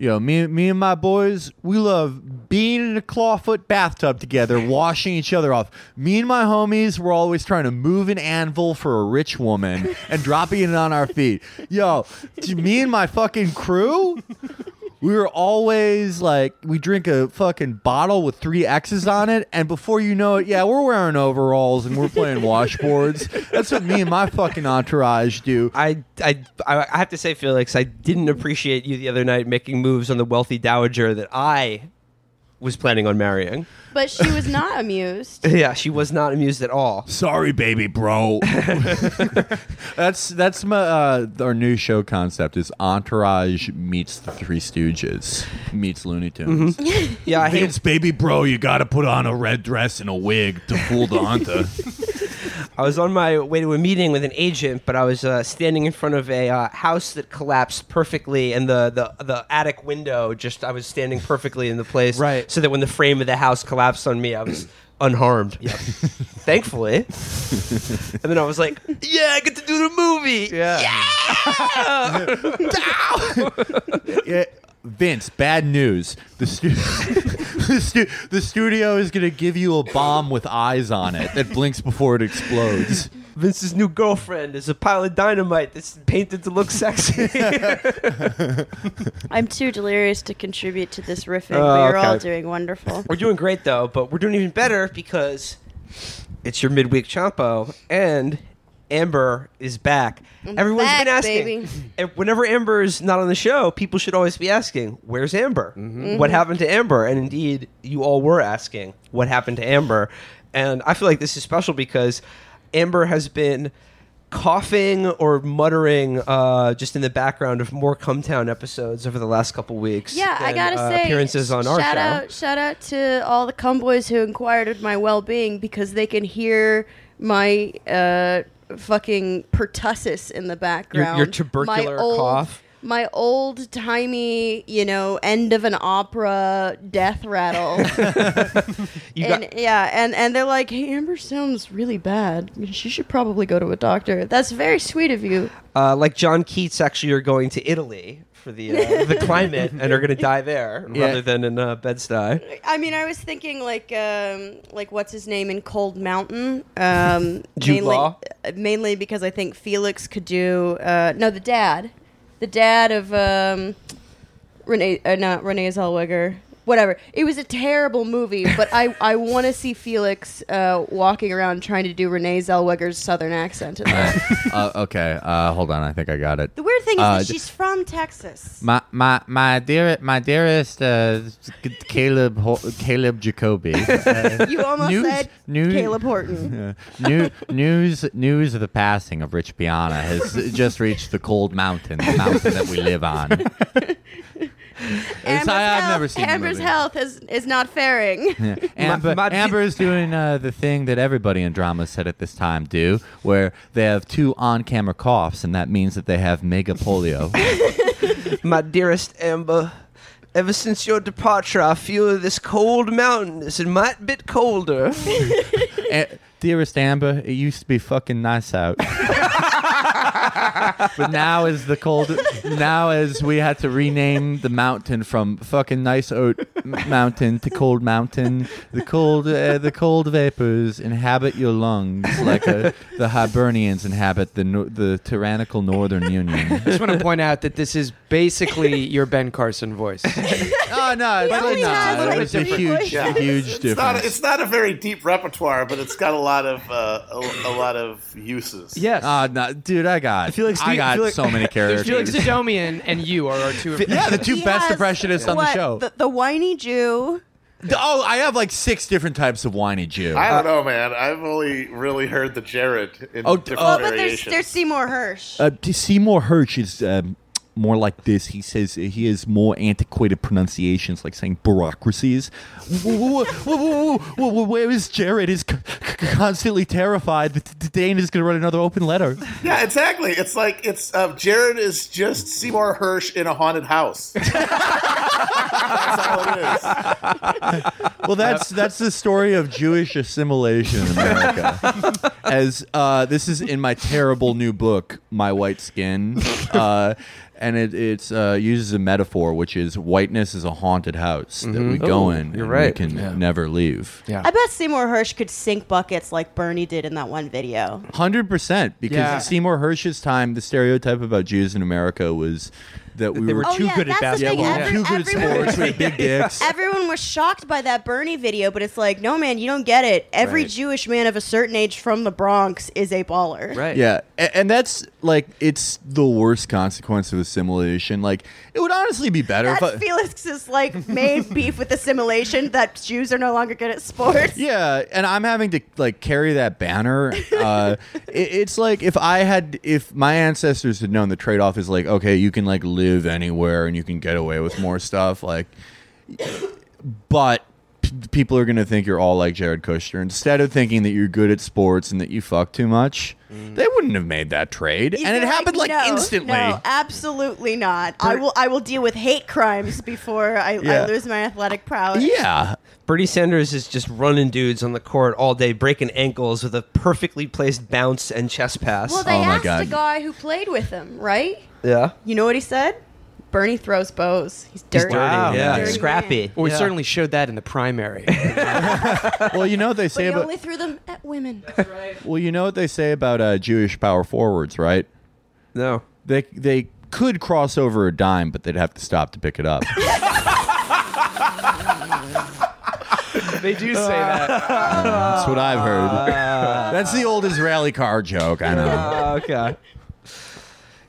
you know, me, me and my boys, we love being in a clawfoot bathtub together, washing each other off. Me and my homies were always trying to move an anvil for a rich woman and dropping it on our feet. Yo, me and my fucking crew, we were always like, we drink a fucking bottle with three X's on it, and before you know it, yeah, we're wearing overalls and we're playing washboards. That's what me and my fucking entourage do. I, I, I have to say, Felix, I didn't appreciate you the other night making moves on the wealthy dowager that I was planning on marrying. But she was not amused. Yeah, she was not amused at all. Sorry, baby, bro. that's that's my uh, our new show concept is Entourage meets the Three Stooges meets Looney Tunes. Yeah, I hate Vince, baby, bro, you got to put on a red dress and a wig to fool the hunter. I was on my way to a meeting with an agent, but I was uh, standing in front of a uh, house that collapsed perfectly, and the, the the attic window just I was standing perfectly in the place, Right. So that when the frame of the house collapsed on me, I was unharmed. Yep. Thankfully. and then I was like, "Yeah, I get to do the movie." Yeah. yeah, Vince, bad news. The, stu- the, stu- the studio is going to give you a bomb with eyes on it that blinks before it explodes. Vince's new girlfriend is a pile of dynamite that's painted to look sexy. I'm too delirious to contribute to this riffing, Oh, but you're all doing wonderful. We're doing great though, but we're doing even better because it's your midweek Chapo and Amber is back. I'm Everyone's back, been asking. baby. Whenever Amber is not on the show, people should always be asking, "Where's Amber? What happened to Amber?" And indeed, you all were asking, "What happened to Amber?" And I feel like this is special because Amber has been coughing or muttering uh, just in the background of more Cumtown episodes over the last couple weeks. Yeah, I gotta uh, say, appearances on our shout show. out, shout out to all the cumboys who inquired of my well-being because they can hear my uh, fucking pertussis in the background. your tubercular my old, cough? My old timey, you know, end of an opera death rattle. And yeah, and and they're like, "Hey, Amber sounds really bad. She should probably go to a doctor." That's very sweet of you. uh, like John Keats actually are going to Italy for the uh, the climate and are going to die there Yeah. rather than in uh, Bed-Stuy. I mean, I was thinking like um, like what's his name in Cold Mountain. Um, Jude mainly, Law? uh, mainly because I think Felix could do uh, no the dad, the dad of um, Renee, uh, not Renee Zellweger. Whatever. It was a terrible movie, but I, I want to see Felix uh, walking around trying to do Renee Zellweger's southern accent in that. uh, okay, uh, hold on. I think I got it. the weird thing is Uh, that she's from Texas. My my my dear my dearest uh, Caleb Ho- Caleb Jacoby. Uh, You almost news- said news- Caleb Horton. uh, new, news news of the passing of Rich Piana has just reached the cold mountain, the mountain that we live on. It's- Amber's, I, have health, never seen the Amber's movie. health is, is not faring. Yeah. Amber, my- Amber is doing uh, the thing that everybody in drama said at this time do, where they have two on-camera coughs, and that means that they have mega polio. My dearest Amber, ever since your departure, I feel this cold mountain is a might bit colder. A- dearest Amber, it used to be fucking nice out. But now is the cold. Now as we had to rename the mountain from fucking nice oat mountain to cold mountain, the cold uh, the cold vapors inhabit your lungs like uh, the Hibernians inhabit the no- the tyrannical Northern Union. I just want to point out that this is basically your Ben Carson voice. oh no, it's, only has, not. like, it's a huge, voices. huge it's difference. not. It's not a very deep repertoire, but it's got a lot of uh, a, a lot of uses. yes. Ah, no, dude, I got, Felix, do I you- got Felix- so many There's characters. Felix Zadomian and you are our two. yeah, the two He best has, impressionists on the what, show. The, the whiny Jew. oh, I have like six different types of whiny Jew. I don't know, man. I've only really heard the Jared in Oh, different oh, Well, but there's, variations. there's Seymour Hersh. Uh, to Seymour Hersh is um, more like this. He says he has more antiquated pronunciations, like saying bureaucracies. Wh- wh- wh- wh- wh- Where is Jared? Is constantly terrified that Dane is going to write another open letter. yeah, exactly. It's like it's uh, Jared is just Seymour Hersh in a haunted house. That's all it is. Well, that's that's the story of Jewish assimilation in America. As uh, this is in my terrible new book, My White Skin. Uh, and it it's uh, uses a metaphor, which is whiteness is a haunted house that we Oh, go in. you're and right. We can Yeah. never leave. Yeah. I bet Seymour Hersh could sink buckets like Bernie did in that one video. Hundred percent, because Yeah. Seymour Hersh's time, the stereotype about Jews in America was that we they were Oh, too yeah, good at that's the yeah, thing. we were Every- too good at everyone- sports. We had big dicks. Everyone was shocked by that Bernie video, but it's like, no, man, you don't get it. Every Right. Jewish man of a certain age from the Bronx is a baller. Right. Yeah, a- and that's like it's the worst consequence of assimilation. Like it would honestly be better if That's I, Felix's like main beef with assimilation that Jews are no longer good at sports. Yeah, and I'm having to like carry that banner. Uh, it, it's like if I had, if my ancestors had known the trade off is like, okay, you can like live anywhere and you can get away with more stuff, like, but p- people are gonna think you're all like Jared Kushner instead of thinking that you're good at sports and that you fuck too much. Mm. They wouldn't have made that trade, You'd and be it happened like no, instantly. No, absolutely not. I will. I will deal with hate crimes before I, Yeah. I lose my athletic prowess. Yeah, Bernie Sanders is just running dudes on the court all day, breaking ankles with a perfectly placed bounce and chest pass. Well, they Oh my asked God. a guy who played with him, right? Yeah. You know what he said? Bernie throws bows. He's dirty. Wow. Yeah. Yeah. Dirty Scrappy. Well, we Yeah. certainly showed that in the primary. well, you know what they But say he about only threw them at women. well, you know what they say about uh, Jewish power forwards, right? No. They they could cross over a dime, but they'd have to stop to pick it up. they do say that. That's what I've heard. Uh, That's the old Israeli car joke. I know. okay.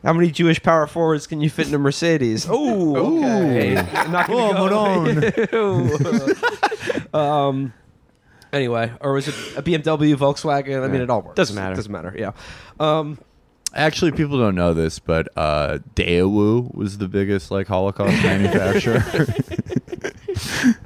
How many Jewish power forwards can you fit in a Mercedes? Oh, okay. Not Oh, gonna go. um. Anyway, or was it a BMW, Volkswagen? I mean, it all works. Doesn't matter. Doesn't matter. Yeah. Um. Actually, people don't know this, but uh, Daewoo was the biggest like Holocaust manufacturer.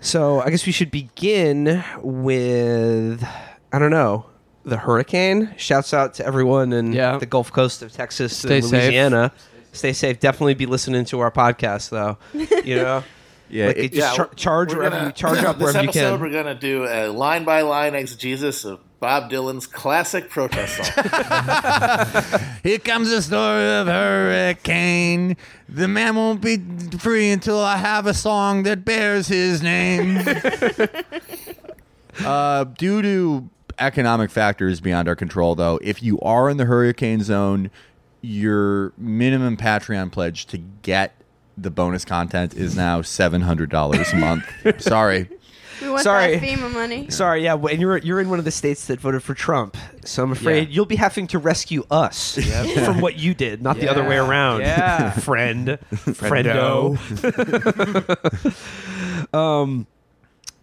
So I guess we should begin with I don't know the hurricane. Shouts out to everyone in Yeah. the Gulf Coast of Texas Stay and safe. Louisiana. Stay safe. Definitely be listening to our podcast though. You know, yeah, like it- it just char- charge we're wherever gonna- you charge up this wherever you episode, can. we're going to do a line by line exegesis of Bob Dylan's classic protest song. Here comes the story of hurricane. The man won't be free until I have a song that bears his name. uh, due to economic factors beyond our control, though, if you are in the hurricane zone, your minimum Patreon pledge to get the bonus content is now seven hundred dollars a month. Sorry. We want Sorry. that FEMA money. Sorry, yeah, and you're you're in one of the states that voted for Trump, so I'm afraid Yeah. you'll be having to rescue us from what you did, not the other way Yeah. around. Yeah. friend, friendo. um,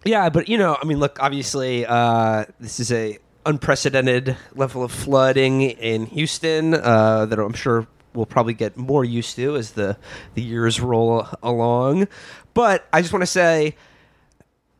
yeah, but you know, I mean, look, obviously, uh, this is a unprecedented level of flooding in Houston uh, that I'm sure we'll probably get more used to as the the years roll along. But I just want to say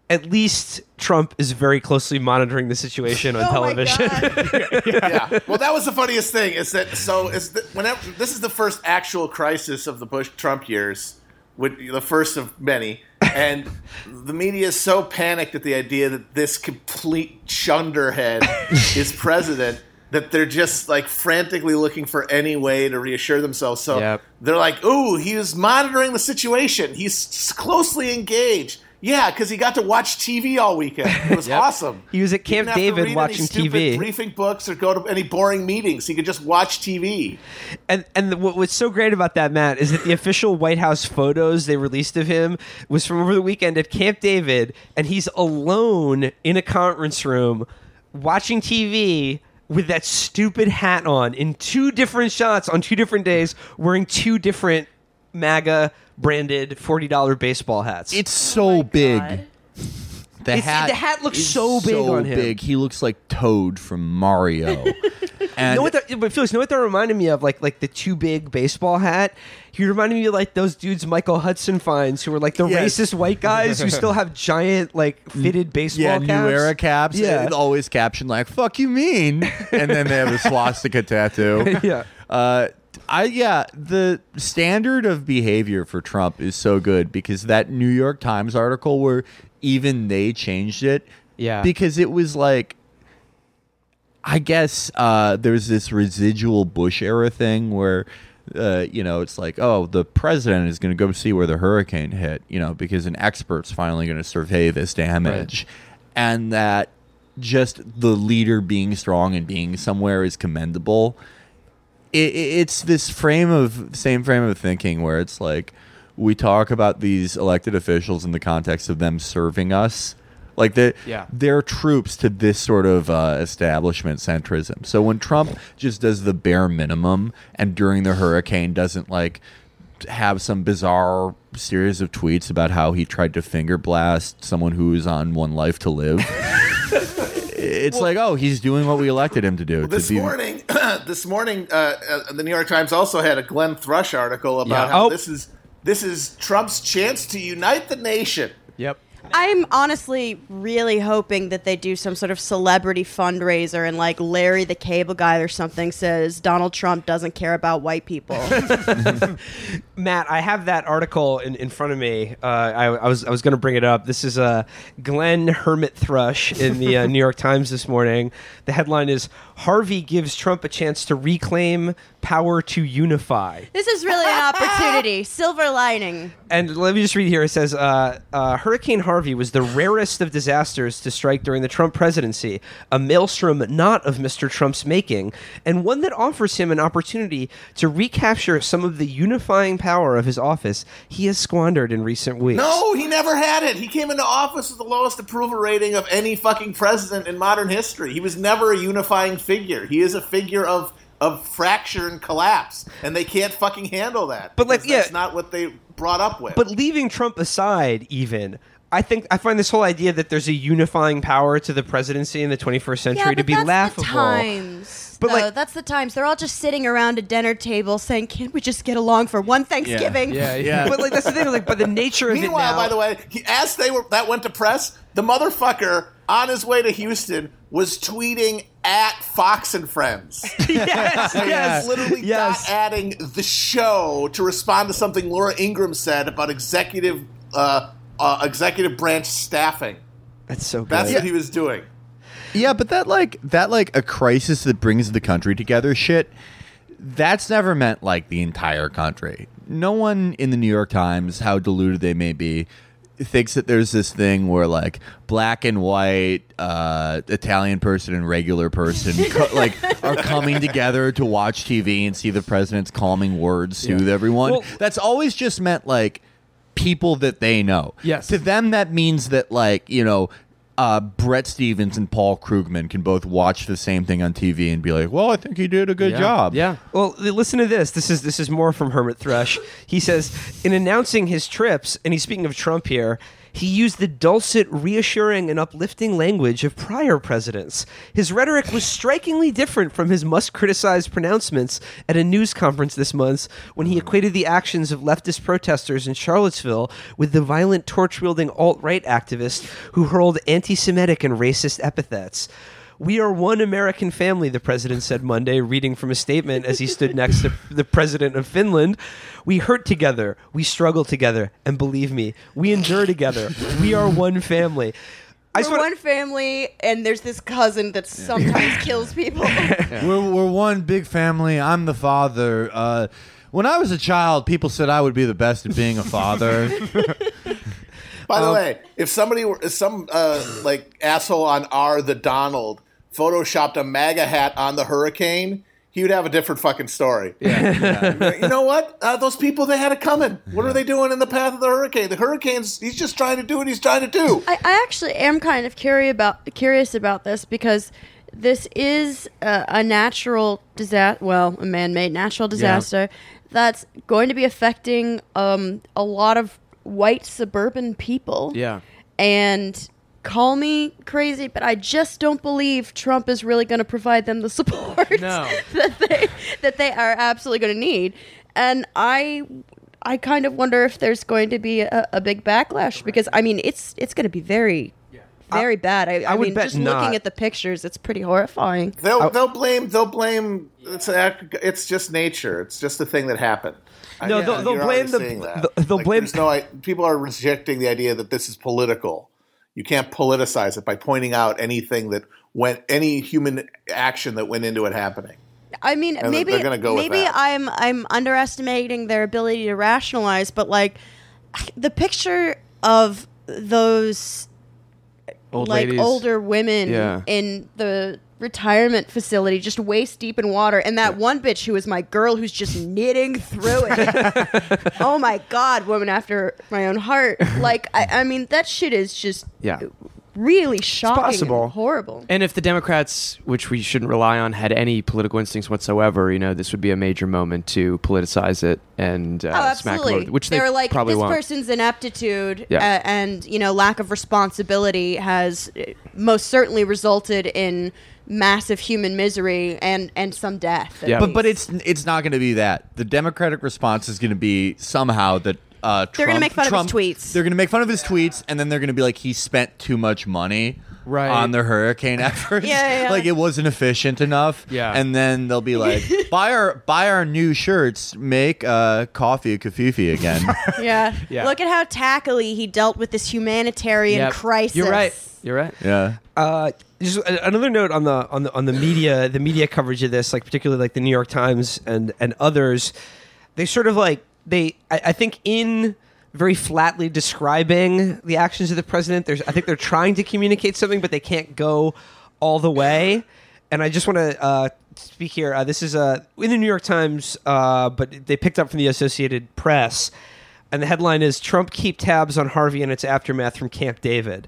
at least Trump is very closely monitoring the situation on Oh my television. God. yeah. Well, that was the funniest thing is that so is the, whenever this is the first actual crisis of the Bush Trump years, with the first of many, and the media is so panicked at the idea that this complete chunderhead is president that they're just like frantically looking for any way to reassure themselves. So Yep. they're like, "Ooh, he's monitoring the situation. He's closely engaged." Yeah, because he got to watch TV all weekend. It was awesome. He was at Camp didn't have to David read watching stupid TV. briefing books or go to any boring meetings. He could just watch TV. And and the, what, what's so great about that, Matt, is that the official White House photos they released of him was from over the weekend at Camp David, and he's alone in a conference room watching TV with that stupid hat on in two different shots on two different days, wearing two different MAGA branded forty dollar baseball hats. It's so Oh big. God. The It's- hat, the hat looks is so big on him. big. He looks like Toad from Mario. and You know what? That, but Felix, you know what that reminded me of? Like like the too big baseball hat. He reminded me of like those dudes Michael Hudson finds who were like the Yes. racist white guys who still have giant like fitted baseball yeah, caps. new era caps. Yeah. Yeah, always captioned like "fuck you mean," and then they have a swastika tattoo. Yeah. Uh, I yeah, the standard of behavior for Trump is so good because that New York Times article where even they changed it. Yeah. Because it was like I guess uh, there's this residual Bush era thing where uh, you know, it's like, oh, the president is going to go see where the hurricane hit, you know, because an expert's finally going to survey this damage, and that just the leader being strong and being somewhere is commendable. It, it- it's this frame of same frame of thinking where it's like we talk about these elected officials in the context of them serving us. Like they, Yeah. they're troops to this sort of uh, establishment centrism. So when Trump just does the bare minimum and during the hurricane doesn't like have some bizarre series of tweets about how he tried to finger blast someone who's on one life to live. it's like, oh, he's doing what we elected him to do. This to be, morning, this morning, uh, uh, the New York Times also had a Glenn Thrush article about Yeah. how Oh. this is this is Trump's chance to unite the nation. Yep. I'm honestly really hoping that they do some sort of celebrity fundraiser and like Larry the Cable Guy or something says Donald Trump doesn't care about white people. Matt, I have that article in, in front of me. Uh, I, I was I was going to bring it up. This is uh, Glenn Hermit Thrush in the uh, New York Times this morning. The headline is Harvey gives Trump a chance to reclaim power to unify. this is really an opportunity. Silver lining. And let me just read here. It says uh, uh, Hurricane Harvey was the rarest of disasters to strike during the Trump presidency, a maelstrom not of Mr. Trump's making, and one that offers him an opportunity to recapture some of the unifying power of his office he has squandered in recent weeks. No, he never had it. He came into office with the lowest approval rating of any fucking president in modern history. He was never a unifying figure. He is a figure of of fracture and collapse, and they can't fucking handle that. But, like, because that's yeah. not what they brought up with. But leaving Trump aside, even. I think I find this whole idea that there's a unifying power to the presidency in the 21st century Yeah, to but be that's laughable. the times. But, But like- that's the times. They're all just sitting around a dinner table saying, "Can't we just get along for one Thanksgiving?" Yeah, yeah. yeah. But like that's the thing, like by the nature of it Meanwhile, by the way, he, as they were that went to press, the motherfucker on his way to Houston was tweeting at Fox and Friends. yes, yes, literally yes. not adding the show to respond to something Laura Ingraham said about executive uh, uh, executive branch staffing. That's so good. That's what he was doing. Yeah, but that like that like a crisis that brings the country together shit. That's never meant like the entire country. No one in the New York Times, how deluded they may be, thinks that there's this thing where like black and white, uh, Italian person and regular person co- like are coming together to watch TV and see the president's calming words soothe everyone. Well- That's always just meant like people that they know. Yes. To them, that means that like you know. Uh, Bret Stephens and Paul Krugman can both watch the same thing on TV and be like, "Well, I think he did a good Yeah. job." Yeah. Well, listen to this. This is this is more from Hermit Thrush. He says, in announcing his trips, and he's speaking of Trump here. He used the dulcet, reassuring, and uplifting language of prior presidents. His rhetoric was strikingly different from his must criticized pronouncements at a news conference this month when he equated the actions of leftist protesters in Charlottesville with the violent torch wielding alt right activists who hurled anti Semitic and racist epithets. We are one American family, the president said Monday, reading from a statement as he stood next to the president of Finland. We hurt together, we struggle together, and believe me, we endure together. We are one family. I just We're wanna- one family, and there's this cousin that sometimes kills people. We're, we're one big family. I'm the father. Uh, when I was a child, people said I would be the best at being a father. By Um, the way, if somebody were if some uh, like asshole on R the Donald photoshopped a MAGA hat on the hurricane, he would have a different fucking story. yeah. You know what? Uh, those people they had it coming. What are they doing in the path of the hurricane? The hurricane's he's just trying to do what he's trying to do. I, I actually am kind of curious about curious about this because this is a, a natural disaster. Well, a man-made natural disaster that's going to be affecting um, a lot of white suburban people. Yeah. and call me crazy, but I just don't believe Trump is really going to provide them the support No. that they that they are absolutely going to need. And I I kind of wonder if there's going to be a, a big backlash because I mean it's it's going to be very very bad. I, I, would mean, bet just not. looking at the pictures, it's pretty horrifying. They'll they'll blame they'll blame it's act- it's just nature. It's just a thing that happened. I- No, they'll- they'll blame already the- that. they'll- they'll Like, blame- no I- people are rejecting the idea that this is political. You can't politicize it by pointing out anything that went any human action that went into it happening. I mean, And maybe they're gonna go maybe that. I'm I'm underestimating their ability to rationalize, but like the picture of those Old like ladies. older women Yeah. in the retirement facility just waist deep in water. And that one bitch who was my girl who's just knitting through it. Oh my god woman after my own heart. Like i, I mean that shit is just Yeah. Really shocking possible. and horrible And if the Democrats, which we shouldn't rely on, had any political instincts whatsoever, you know, this would be a major moment to politicize it and uh, Oh, smack them absolutely. over, which they they were like, probably this won't. person's ineptitude Yeah. uh, and you know lack of responsibility has uh, most certainly resulted in massive human misery and and some death. at Yeah. But but it's it's not going to be that. The Democratic response is going to be somehow that uh, They're gonna make fun of his tweets. They're going to make fun of his tweets, and then they're going to be like, he spent too much money. Right. On the hurricane efforts, Yeah, yeah, yeah. like it wasn't efficient enough. Yeah. and then they'll be like, "Buy our buy our new shirts, make uh, coffee a covfefe again." yeah. Yeah. Look at how tackily he dealt with this humanitarian Yep. crisis. You're right. You're right. yeah, Uh, just another note on the on the on the media the media coverage of this, like particularly like the New York Times and and others, they sort of like they I, I think in very flatly describing the actions of the president. There's I think they're trying to communicate something, but they can't go all the way. And I just want to uh, speak here. Uh, this is uh, in the New York Times, uh, but they picked up from the Associated Press. And the headline is Trump keep tabs on Harvey and its aftermath from Camp David.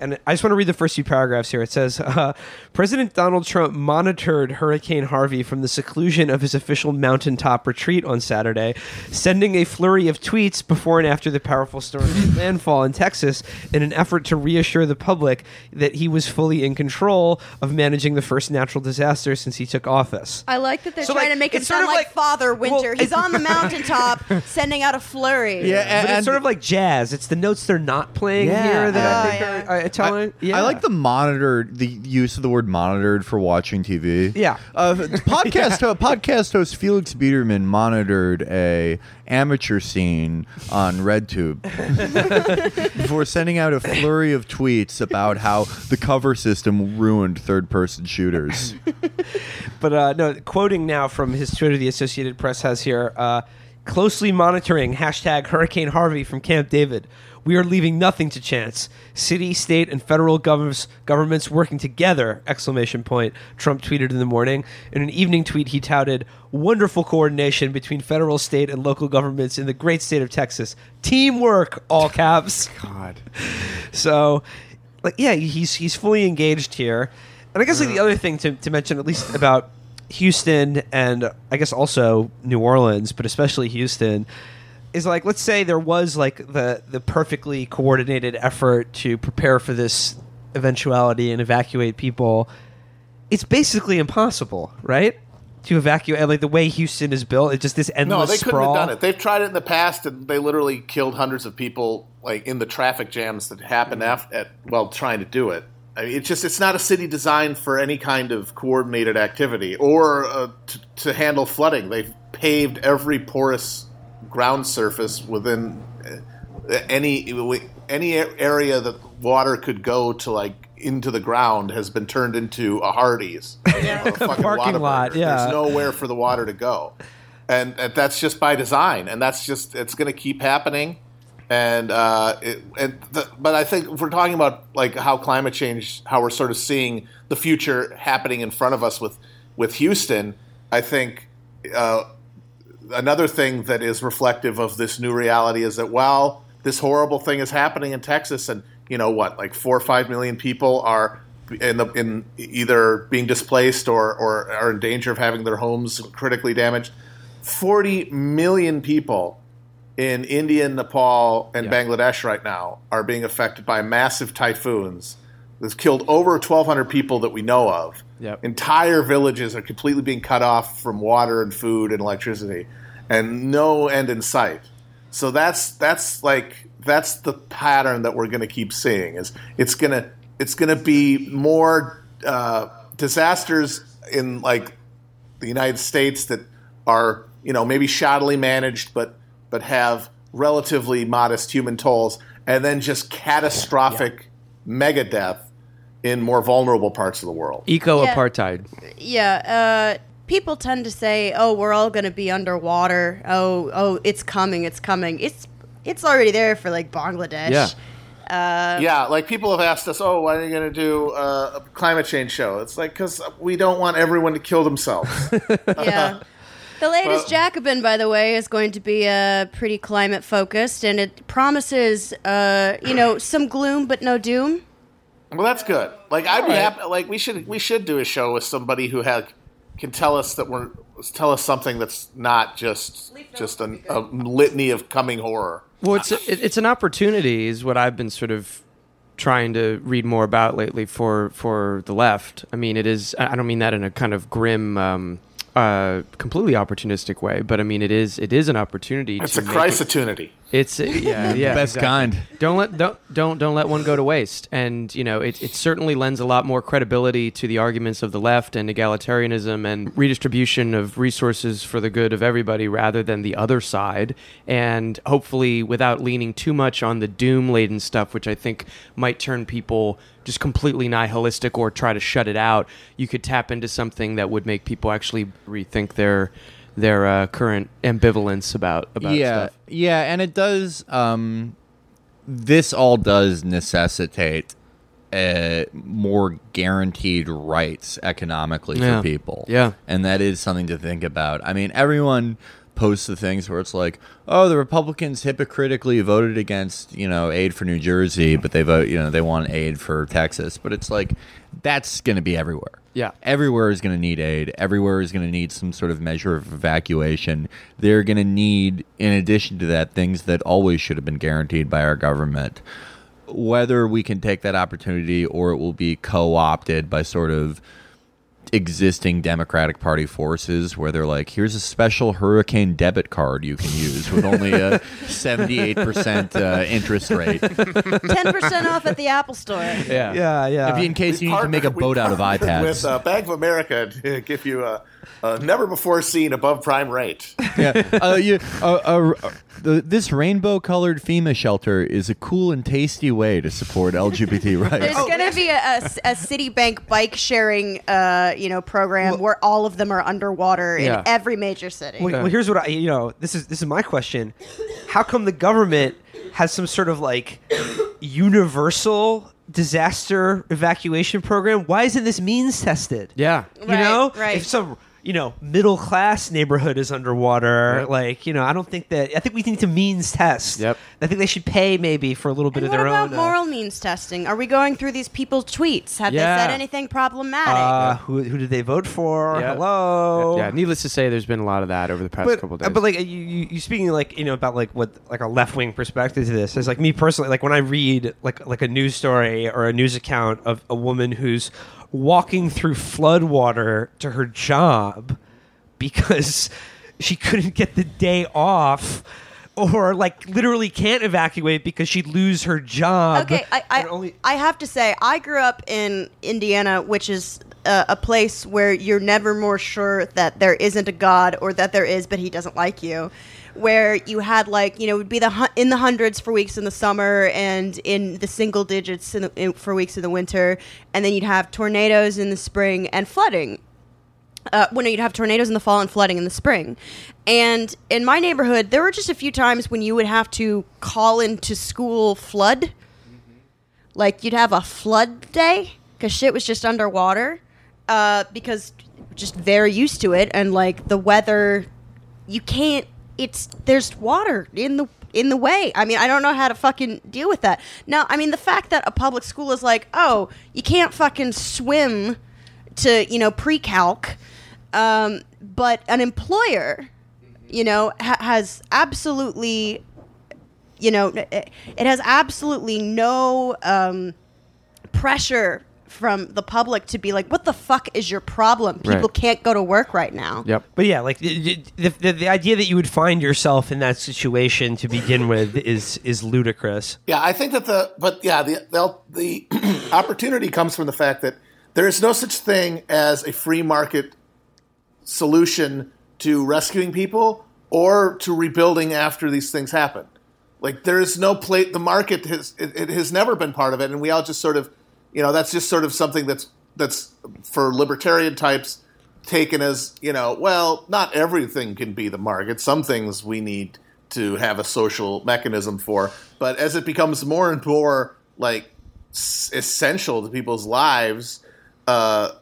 And I just want to read the first few paragraphs here. It says uh, President Donald Trump monitored Hurricane Harvey from the seclusion of his official mountaintop retreat on Saturday, sending a flurry of tweets before and after the powerful storm's landfall in Texas in an effort to reassure the public that he was fully in control of managing the first natural disaster since he took office. I like that they're So, trying like, to make sort sound like, like- Father well, Winter. He's on the mountaintop sending out a flurry. Yeah. But and, it's sort of like jazz. It's the notes they're not playing Yeah. here that I Oh, think yeah. are, are telling. I, I like the monitored, the use of the word monitored for watching TV. Yeah. Uh, podcast ho- podcast host Felix Biederman monitored a amateur scene on RedTube before sending out a flurry of tweets about how the cover system ruined third-person shooters. But uh, no, quoting now from his Twitter, the Associated Press has here uh, closely monitoring hashtag Hurricane Harvey from Camp David. We are leaving nothing to chance. City, state, and federal governments governments working together! Exclamation point. Trump tweeted in the morning. In an evening tweet, he touted wonderful coordination between federal, state, and local governments in the great state of Texas. Teamwork, all caps. God. So, like, yeah, he's he's fully engaged here. And I guess like the other thing to, to mention, at least about Houston and I guess also New Orleans, but especially Houston, is like let's say there was like the the perfectly coordinated effort to prepare for this eventuality and evacuate people. It's basically impossible, right? To evacuate like the way Houston is built, it's just this endless No, they couldn't sprawl. have done it. They've tried it in the past, and they literally killed hundreds of people, like in the traffic jams that happened after, at while trying to do it. I mean, it's just it's not a city designed for any kind of coordinated activity or uh, t- to handle flooding. They've paved every porous ground surface within uh, any any area that water could go to like into the ground has been turned into a Hardee's, or a fucking Parking lot, yeah. There's nowhere for the water to go, and, and that's just by design, and that's just it's going to keep happening. And uh, it, and the, but I think if we're talking about like how climate change, how we're sort of seeing the future happening in front of us with with Houston, I think uh, another thing that is reflective of this new reality is that while this horrible thing is happening in Texas, and you know what, like four or five million people are in the in either being displaced or or are in danger of having their homes critically damaged. Forty million people in India, Nepal, and Bangladesh right now are being affected by massive typhoons. That's killed over 1,200 people that we know of. Yep. Entire villages are completely being cut off from water and food and electricity, and no end in sight. So that's that's like that's the pattern that we're going to keep seeing. Is it's gonna it's gonna be more uh, disasters in like the United States that are you know maybe shoddily managed, but but have relatively modest human tolls, and then just catastrophic mega death in more vulnerable parts of the world. Eco Yeah. apartheid. Yeah, uh, people tend to say, "Oh, we're all going to be underwater. Oh, oh, it's coming, it's coming." It's it's already there for like Bangladesh. Yeah. yeah, like people have asked us, "Oh, why are you going to do uh, a climate change show?" It's like because we don't want everyone to kill themselves. yeah. The latest Well- Jacobin, by the way, is going to be uh, pretty climate focused, and it promises, uh, you know, some gloom but no doom. well, that's good. Like I'd be happy. Like we should we should do a show with somebody who had can tell us that we're tell us something that's not just just a, a litany of coming horror. Well, it's it, it's an opportunity, is what I've been sort of trying to read more about lately for for the left. I mean, it is. I I don't mean that in a kind of grim, um, uh, completely opportunistic way, but I mean it is. It is an opportunity. It's to a it- opportunity. It's uh, yeah, yeah, Best exactly. kind. Don't let don't don't don't let one go to waste. And you know, it, it certainly lends a lot more credibility to the arguments of the left and egalitarianism and redistribution of resources for the good of everybody, rather than the other side. And hopefully, without leaning too much on the doom laden stuff, which I think might turn people just completely nihilistic or try to shut it out, you could tap into something that would make people actually rethink their their uh, current ambivalence about about yeah, stuff. yeah, and it does. Um, this all does necessitate uh, more guaranteed rights economically Yeah. for people. Yeah. and that is something to think about. I mean, everyone posts the things where it's like, oh, the Republicans hypocritically voted against you know aid for New Jersey, but they vote you know they want aid for Texas. But it's like that's going to be everywhere. Yeah. Everywhere is going to need aid. Everywhere is going to need some sort of measure of evacuation. They're going to need, in addition to that, things that always should have been guaranteed by our government. Whether we can take that opportunity or it will be co opted by sort of existing Democratic Party forces where they're like, here's a special hurricane debit card you can use with only a 78% uh, interest rate. Ten percent off at the Apple Store. Yeah. Yeah, yeah. If you, in case you need to make a boat out of partnered iPads. With uh, Bank of America to give you a, a never before seen above prime rate. yeah. Uh, you, uh, uh, uh, the, this rainbow colored FEMA shelter is a cool and tasty way to support LGBT rights. There's going to be a, a, a Citibank bike sharing, uh, you know, program where all of them are underwater Yeah. in every major city. Well, well, here's what I, you know, this is this is my question. How come the government has some sort of like universal disaster evacuation program? Why isn't this means tested? Yeah. You Right, know, right. if some you know middle class neighborhood is underwater, Yep. like you know, I don't think that. I think we need to means test. Yep. I think they should pay maybe for a little bit And of what their about own. uh, moral means testing? Are we going through these people's tweets? Have Yeah. they said anything problematic? uh, who, who did they vote for? Yeah. Hello. Yeah, needless to say, there's been a lot of that over the past but, couple uh, days. but like you, you, you speaking like you know about like what like a left wing perspective to this is like me personally like when I read like like a news story or a news account of a woman who's walking through flood water to her job because she couldn't get the day off or like literally can't evacuate because she'd lose her job. Okay, I I, only- I have to say I grew up in Indiana, which is uh, a place where you're never more sure that there isn't a god or that there is, but he doesn't like you. Where you had like you know would be the hu- in the hundreds for weeks in the summer and in the single digits in the, in, for weeks in the winter, and then you'd have tornadoes in the spring and flooding uh, when you'd have tornadoes in the fall and flooding in the spring. And in my neighborhood, there were just a few times when you would have to call into school flood. Like you'd have a flood day because shit was just underwater. Uh, because just very used to it, and like the weather, you can't. It's there's water in the in the way. I mean, I don't know how to fucking deal with that. Now, I mean, the fact that a public school is like, oh, you can't fucking swim to you know pre-calc um, but an employer you know ha- has absolutely you know it it has absolutely no um, pressure from the public to be like what the fuck is your problem people Right. can't go to work right now yep. But yeah, like the, the, the, the idea that you would find yourself in that situation to begin with is is ludicrous. Yeah, I think that the but yeah the they'll, the opportunity comes from the fact that there is no such thing as a free market solution to rescuing people or to rebuilding after these things happen. Like there is no plate. The market has it, it has never been part of it, and we all just sort of, you know, that's just sort of something that's that's for libertarian types taken as you know, well, not everything can be the market. Some things we need to have a social mechanism for. But as it becomes more and more like s- essential to people's lives, uh,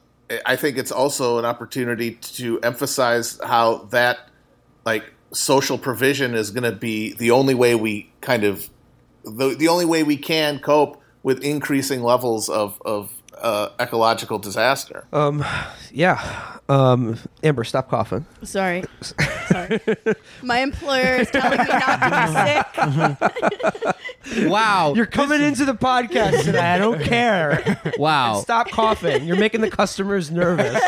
I think it's also an opportunity to emphasize how that like social provision is going to be the only way we kind of the, the only way we can cope with increasing levels of of uh, ecological disaster. Um, yeah. Um, Amber, stop coughing. Sorry. Sorry. My employer is telling me not to be sick. Wow. You're coming into the podcast today. I don't care. wow. Stop coughing. You're making the customers nervous.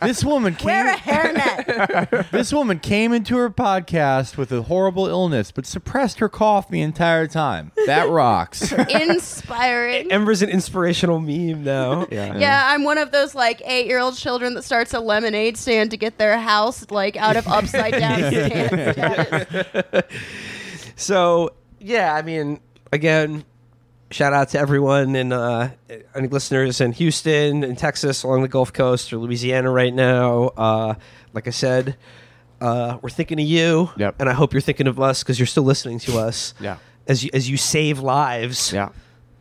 This woman came. Wear a hairnet. This woman came into her podcast with a horrible illness, but suppressed her cough the entire time. That rocks. Inspiring. Amber's an inspirational meme now. Yeah. Yeah, I'm one of those like eight year old children that starts a lemonade stand to get their house like out of upside down status. So yeah, I mean, again, shout out to everyone and uh, any listeners in Houston and Texas along the Gulf Coast or Louisiana right now. Uh, like I said, uh, we're thinking of you, Yep. and I hope you're thinking of us because you're still listening to us. Yeah. As you as you save lives. Yeah.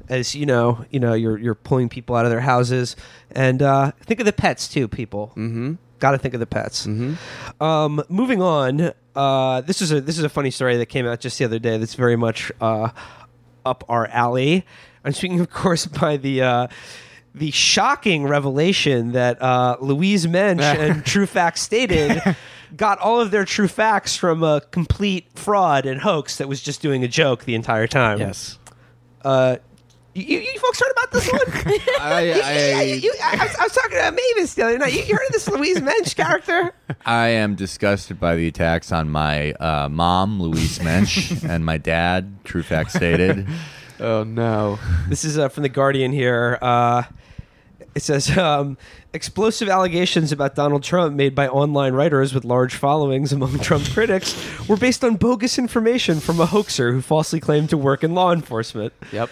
As you know, you know you're you're pulling people out of their houses, and uh, think of the pets too, people. Mm-hmm. Got to think of the pets. Mm-hmm. Um, moving on, uh, this is a this is a funny story that came out just the other day. That's very much uh, up our alley. I'm speaking, of course, by the. Uh, the shocking revelation that uh, Louise Mensch and True Facts Stated got all of their true facts from a complete fraud and hoax that was just doing a joke the entire time. Yes. Uh, you, you folks heard about this one? I, Yeah, you- I, you- I, was, I was talking to Mavis the other night. You, you heard of this Louise Mensch character? I am disgusted by the attacks on my uh, mom, Louise Mensch, and my dad, True Fact Stated. Oh no. This is uh, from The Guardian here. Uh, it says um, explosive allegations about Donald Trump made by online writers with large followings among Trump critics were based on bogus information from a hoaxer who falsely claimed to work in law enforcement. Yep.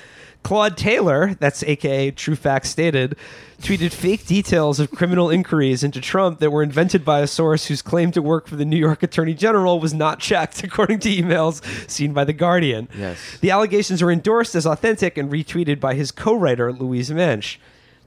Claude Taylor, that's AKA True Facts Stated, tweeted fake details of criminal inquiries into Trump that were invented by a source whose claim to work for the New York Attorney General was not checked, according to emails seen by The Guardian. Yes. The allegations were endorsed as authentic and retweeted by his co writer, Louise Mensch.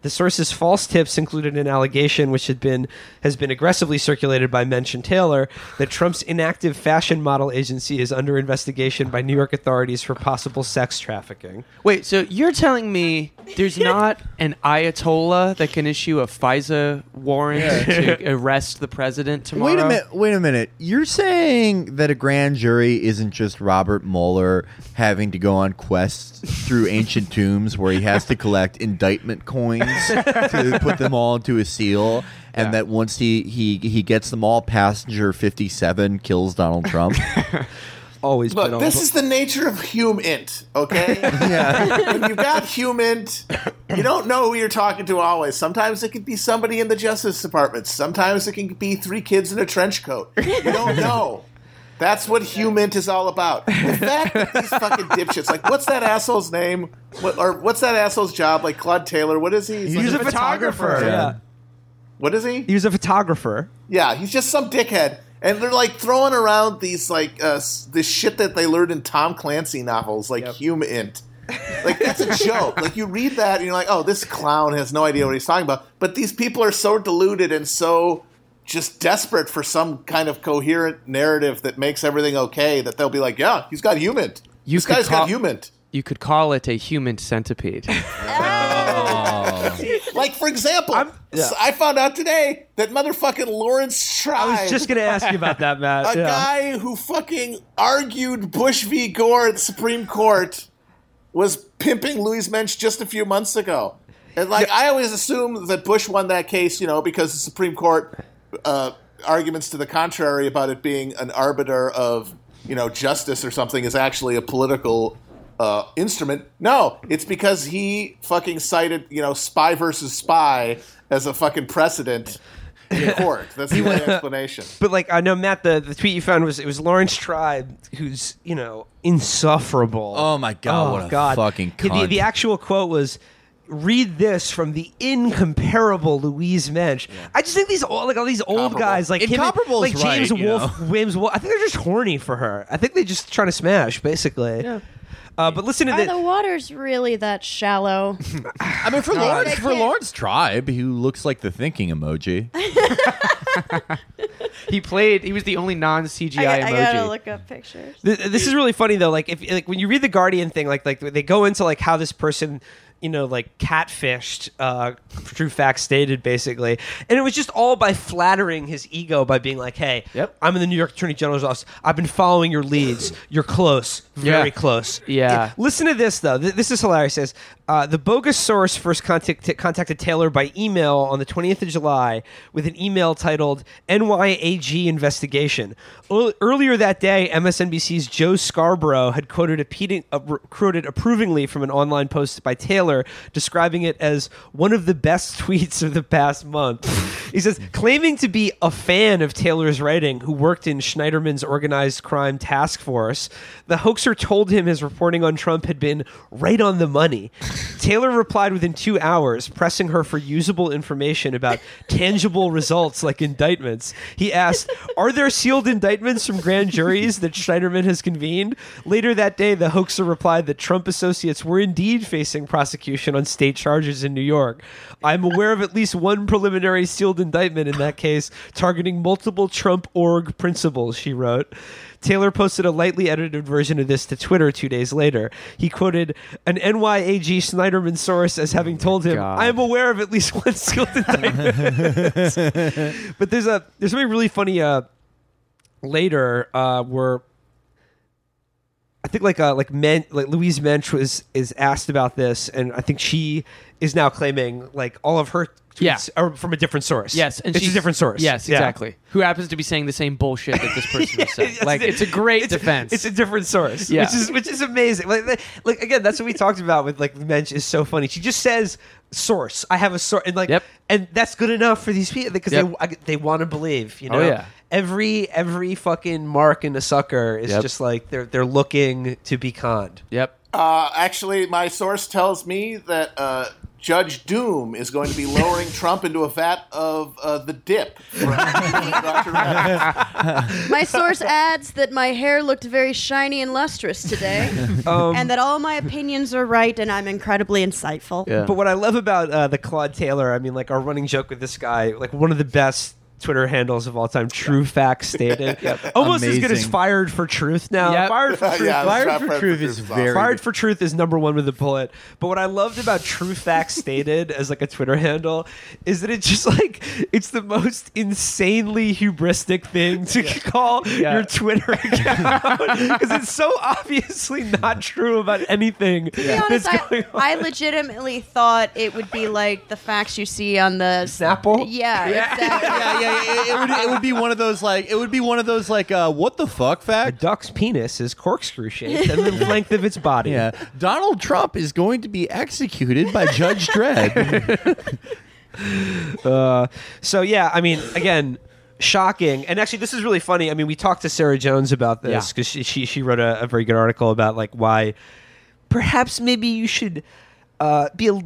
The source's false tips included an allegation which had been has been aggressively circulated by Mensch and Taylor that Trump's inactive fashion model agency is under investigation by New York authorities for possible sex trafficking. Wait, so you're telling me there's not an Ayatollah that can issue a FISA warrant to arrest the president tomorrow? Wait a minute. Wait a minute. You're saying that a grand jury isn't just Robert Mueller having to go on quests through ancient tombs where he has to collect indictment coins to put them all into a seal, and Yeah. that once he, he he gets them all, passenger fifty seven kills Donald Trump. Always been Look, on this is the nature of HumInt, okay? yeah. when you've got HumInt, you don't know who you're talking to always. Sometimes it could be somebody in the Justice Department. Sometimes it can be three kids in a trench coat. You don't know. That's what HumInt is all about. The fact that these fucking dipshits, like, what's that asshole's name? What, or what's that asshole's job? Like Claude Taylor, what is he? He's He was like- a photographer. Yeah. Yeah. what is he? He was a photographer. Yeah, he's just some dickhead. And they're like throwing around these like uh, this shit that they learned in Tom Clancy novels, like Hume Int. Like that's a joke. Like you read that and you're like, oh, this clown has no idea what he's talking about. But these people are so deluded and so just desperate for some kind of coherent narrative that makes everything okay that they'll be like, yeah, he's got human. You this could guy's call- got human. You could call it a human centipede. Oh. Like for example, yeah. s- I found out today that motherfucking Laurence Tribe. I was just going to ask you about that, Matt. a Yeah. guy who fucking argued Bush v. Gore at the Supreme Court was pimping Louis Mensch just a few months ago. And like I always assume that Bush won that case, you know, because the Supreme Court uh, arguments to the contrary about it being an arbiter of you know justice or something is actually a political uh, instrument. No, it's because he fucking cited you know spy versus spy as a fucking precedent in court. That's the only explanation. But like I know Matt, the, the tweet you found was it was Laurence Tribe, who's you know insufferable. Oh my God, what a fucking The- The, the actual quote was, read this from the incomparable Louise Mensch. I just think these old, like all these old guys, like him Incomparable like is James right, you Wolfe, know. Williams Wolfe. I think they're just horny for her. I think they just trying to smash, basically. Yeah. Uh, but listen to Are this. the waters really that shallow? I mean, for I Laurence, for Laurence Tribe, who looks like the thinking emoji. He played. He was the only non CGI I, I emoji. gotta look up pictures. Th- this is really funny though. Like if like when you read the Guardian thing, like like they go into like how this person you know like catfished uh true facts stated basically. And it was just all by flattering his ego by being like hey Yep. i'm in the new york attorney general's office. I've been following your leads. You're close. Very Yeah. close. Yeah. listen to this though. Th- this is hilarious. It says uh, the bogus source first contact- contacted taylor by email on the 20th of july with an email titled nyag investigation. Earl- earlier that day msnbc's joe scarborough had quoted, appeating, uh, quoted approvingly from an online post by taylor describing it as one of the best tweets of the past month. He says claiming to be a fan of taylor's writing who worked in schneiderman's organized crime task force the hoaxer told him his reporting on trump had been right on the money. Taylor replied within two hours pressing her for usable information about tangible results like indictments. He asked are there sealed indictments from grand juries that schneiderman has convened? Later that day the hoaxer replied that trump associates were indeed facing prosecution on state charges in new york i'm aware of at least one preliminary sealed indictment in that case targeting multiple trump org principals she wrote Taylor posted a lightly edited version of this to Twitter two days later. He quoted an NYAG Schneiderman source as having told him, God. "I am aware of at least one sealed indictment." but there's a there's something really funny uh, later uh, where I think like uh, like Men like Louise Mensch was is asked about this, and I think she is now claiming like all of her tweets Yeah. are from a different source. Yes, and it's a she's- different source. Yes, Yeah. exactly. Who happens to be saying the same bullshit that this person is saying? like, it's a great it's defense. it's a different source, Yeah. which is which is amazing. Like, like- again, that's what we talked about with like Mensch is so funny. She just says source. I have a source, and like, Yep. and that's good enough for these people because Yep. they I- they want to believe. You Oh, know, yeah. Every every fucking mark in a sucker is Yep. just like they're they're looking to be conned. yep. Uh, actually, my source tells me that uh, Judge Doom is going to be lowering Trump into a vat of uh, the dip. From Dr. Red. My source adds that my hair looked very shiny and lustrous today, Um, and that all my opinions are right, and I'm incredibly insightful. Yeah. But what I love about uh, the Claude Taylor, I mean, like our running joke with this guy, like one of the best Twitter handles of all time, True Facts Stated. Almost as good as Fired for Truth now. Yep. Fired for Truth. Yeah, Fired Fired for for Truth Truth is is very Fired for Truth is number one with a bullet. But what I loved about True Facts Stated as like a Twitter handle is that it's just like it's the most insanely hubristic thing to call Yeah. your Twitter account because it's so obviously not true about anything To be honest, that's I, going on. I legitimately thought it would be like the facts you see on the Snapple? Yeah, exactly. yeah, yeah. It, it would, it would be one of those like it would be one of those like uh, what the fuck A fact. duck's penis is corkscrew shaped and the length of its body. Yeah, Donald Trump is going to be executed by Judge Dredd. Uh, so yeah, I mean, again, shocking. And actually, this is really funny. I mean, we talked to Sarah Jones about this Yeah. because she, she she wrote a, a very good article about like why perhaps maybe you should uh, be a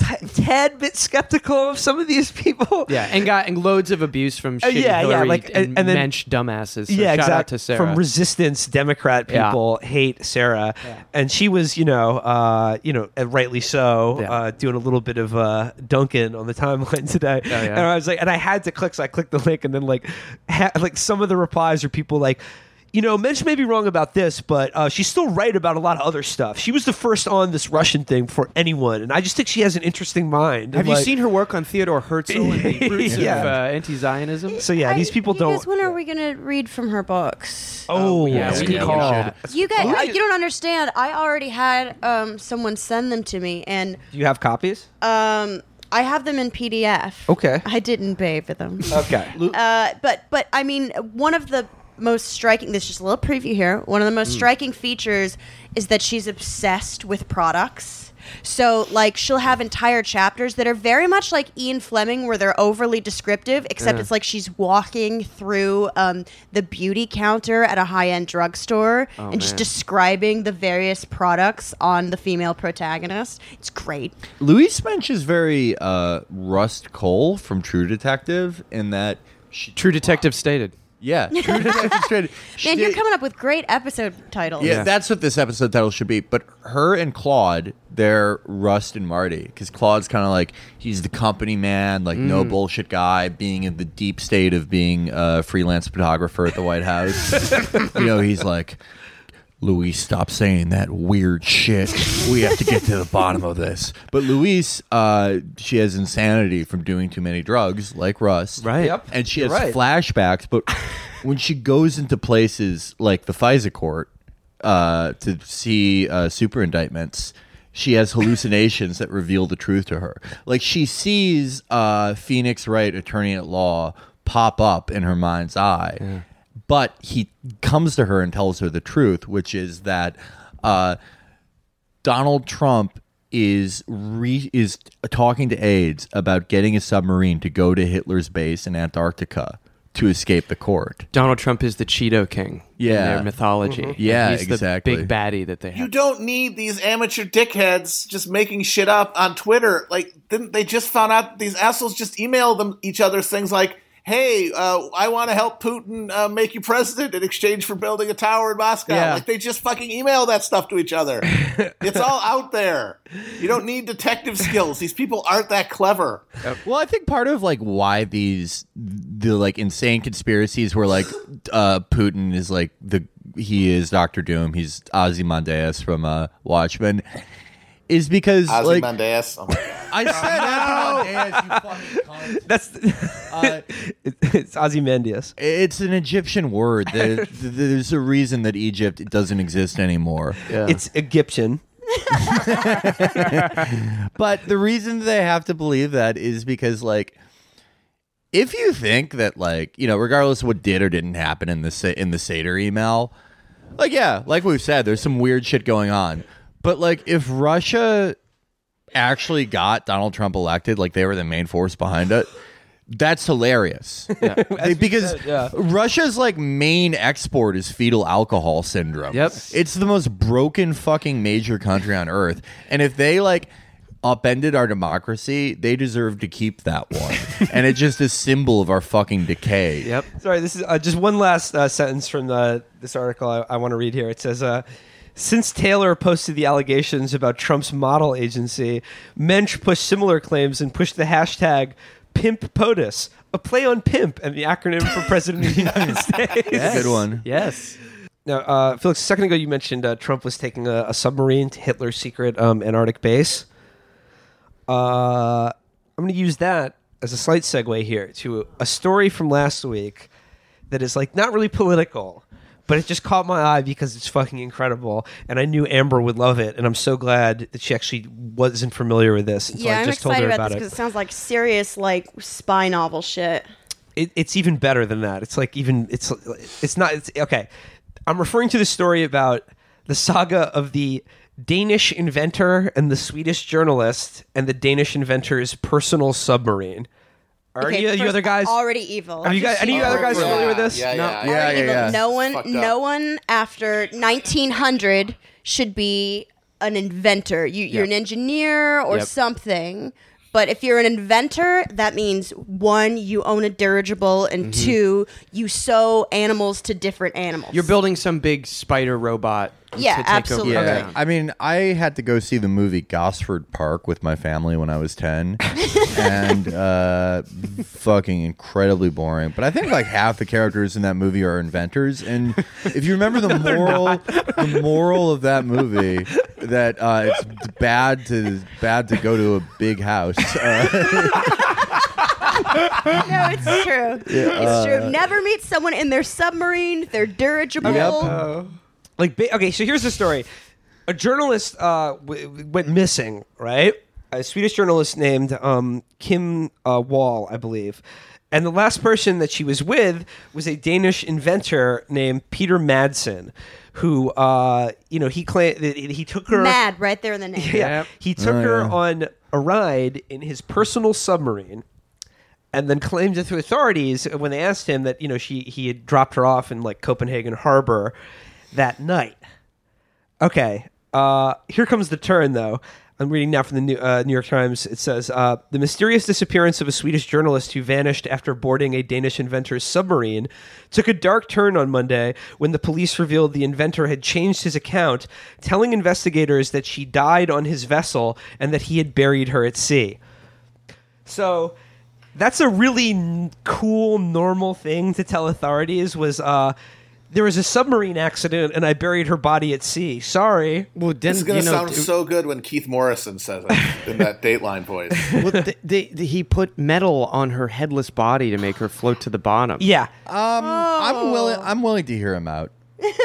t- tad bit skeptical of some of these people. Yeah, and got and loads of abuse from Uh, shitty yeah, yeah, Hillary like, and, and- then- mensch dumbasses. So yeah, shout out exactly. to Sarah. From resistance Democrat Yeah. people hate Sarah, and she was, you know, uh, you know, rightly so, Yeah. uh, doing a little bit of uh, Duncan on the timeline today. yeah. And I was like, and I had to click, so I clicked the link, and then like, ha- like some of the replies are people like. You know, Mensch may be wrong about this, but uh, she's still right about a lot of other stuff. She was the first on this Russian thing for anyone, and I just think she has an interesting mind. Have And, you like- seen her work on Theodore Herzl and the roots Yeah. of uh, anti-Zionism? So yeah, I- these people don't. Guys, when are we gonna read from her books? oh, yeah, that's we a good call. You guys, Oh, I- you don't understand. I already had um, someone send them to me, and Do you have copies? um, I have them in PDF. Okay. I didn't pay for them. Okay. Uh, but but I mean, one of the most striking. This is just a little preview here. One of the Mm. most striking features is that she's obsessed with products. So like she'll have entire chapters that are very much like Ian Fleming, where they're overly descriptive, except it's like she's walking through um, the beauty counter at a high end drugstore and just describing the various products on the female protagonist. It's great. Louise Mensch is very uh, Rust Cohle from True Detective in that she, True Detective stated. Yeah, True Detective straight. Man, you're coming up with great episode titles. Yeah, Yeah. that's what this episode title should be. But her and Claude, they're Rust and Marty, because Claude's kind of like he's the company man, like no mm. bullshit guy, being in the deep state of being a freelance photographer at the White House. you know, he's like. Louise, stop saying that weird shit. We have to get to the bottom of this. But Louise, uh, she has insanity from doing too many drugs, like Russ. Right. Yep. And she has right. flashbacks, but when she goes into places like the FISA court uh, to see uh, super indictments, she has hallucinations that reveal the truth to her. Like she sees uh, Phoenix Wright, attorney at law, pop up in her mind's eye. But he comes to her and tells her the truth, which is that uh, Donald Trump is re- is talking to aides about getting a submarine to go to Hitler's base in Antarctica to escape the court. Donald Trump is the Cheeto King. Yeah. In their mythology. Yeah, He's exactly. the big baddie that they Have. You don't need these amateur dickheads just making shit up on Twitter. Like, didn't they just found out these assholes just email them each other things like, "Hey, uh, I want to help Putin uh, make you president in exchange for building a tower in Moscow." Yeah. Like they just fucking email that stuff to each other. it's all out there. You don't need detective skills. These people aren't that clever. Well, I think part of like why these the like insane conspiracies where like uh Putin is like the he is Doctor Doom, he's Ozymandias from uh Watchmen is because like Ozymandias. Oh. I said Ozymandias, you fucking cunt. That's Uh, it's Ozymandias. It's an Egyptian word. There- There's a reason that Egypt doesn't exist anymore. It's Egyptian. But the reason they have to believe that is because, like, if you think that, like, you know, regardless of what did or didn't happen in the in the Seder email, like, yeah, like we've said, there's some weird shit going on. But like, if Russia actually got Donald Trump elected, like they were the main force behind it. That's hilarious. They- because said, yeah. Russia's like main export is fetal alcohol syndrome. Yep. It's the most broken fucking major country on earth. And if they like upended our democracy, they deserve to keep that one. and it's just a symbol of our fucking decay. Yep. Sorry, this is uh, just one last uh, sentence from the, this article I, I want to read here. It says, uh, since Taylor posted the allegations about Trump's model agency, Mensch pushed similar claims and pushed the hashtag Pimp POTUS, a play on pimp and the acronym for President of the United States. Good one. Yes. Now, uh, Felix, a second ago you mentioned uh, Trump was taking a, a submarine to Hitler's secret um, Antarctic base. Uh, I'm going to use that as a slight segue here to a story from last week that is like not really political, but it just caught my eye because it's fucking incredible, and I knew Amber would love it, and I'm so glad that she actually wasn't familiar with this yeah, I I'm just told her about, about this it. because it sounds like serious, like spy novel shit. it, it's even better than that. It's like even it's it's not it's okay. I'm referring to the story about the saga of the Danish inventor and the Swedish journalist and the Danish inventor's personal submarine. Are Okay, you, you other guys? already evil? Have you guys? Any of other guys Yeah, familiar with this? Yeah, No. yeah, Yeah, yeah, yeah. No one, no one after 1900 should be an inventor. You, you're an engineer or Yep. something. But if you're an inventor, that means one, you own a dirigible, and Mm-hmm. two, you sew animals to different animals. You're building some big spider robot. Yeah, to take absolutely. Over Yeah, town. I mean, I had to go see the movie Gosford Park with my family when I was ten, and uh, fucking incredibly boring. But I think like half the characters in that movie are inventors, and if you remember the moral, the moral of that movie, that uh, it's bad to bad to go to a big house. Uh, no, it's true. it's uh, true. Never meet someone in their submarine. They're dirigible. Like, ba- okay, so here's the story. A journalist uh, w- w- went missing, right? A Swedish journalist named um, Kim uh, Wall, I believe. And the last person that she was with was a Danish inventor named Peter Madsen, who, uh, you know, he claimed that he took her. Mad right there in the name. Yeah, Yep. he took Oh, her yeah. on a ride in his personal submarine, and then claimed it to authorities when they asked him that you know she he had dropped her off in like Copenhagen harbor that night. Okay, uh, here comes the turn though. I'm reading now from the New, uh, New York Times. It says uh, the mysterious disappearance of a Swedish journalist who vanished after boarding a Danish inventor's submarine took a dark turn on Monday when the police revealed the inventor had changed his account, telling investigators that she died on his vessel and that he had buried her at sea. So that's a really n- cool, normal thing to tell authorities. Was uh, there was a submarine accident and I buried her body at sea. Sorry. Well, then This is going to sound d- so good when Keith Morrison says it in that Dateline voice. well, th- they- th- he put metal on her headless body to make her float to the bottom. Yeah. Um, I'm willing. I'm willing to hear him out.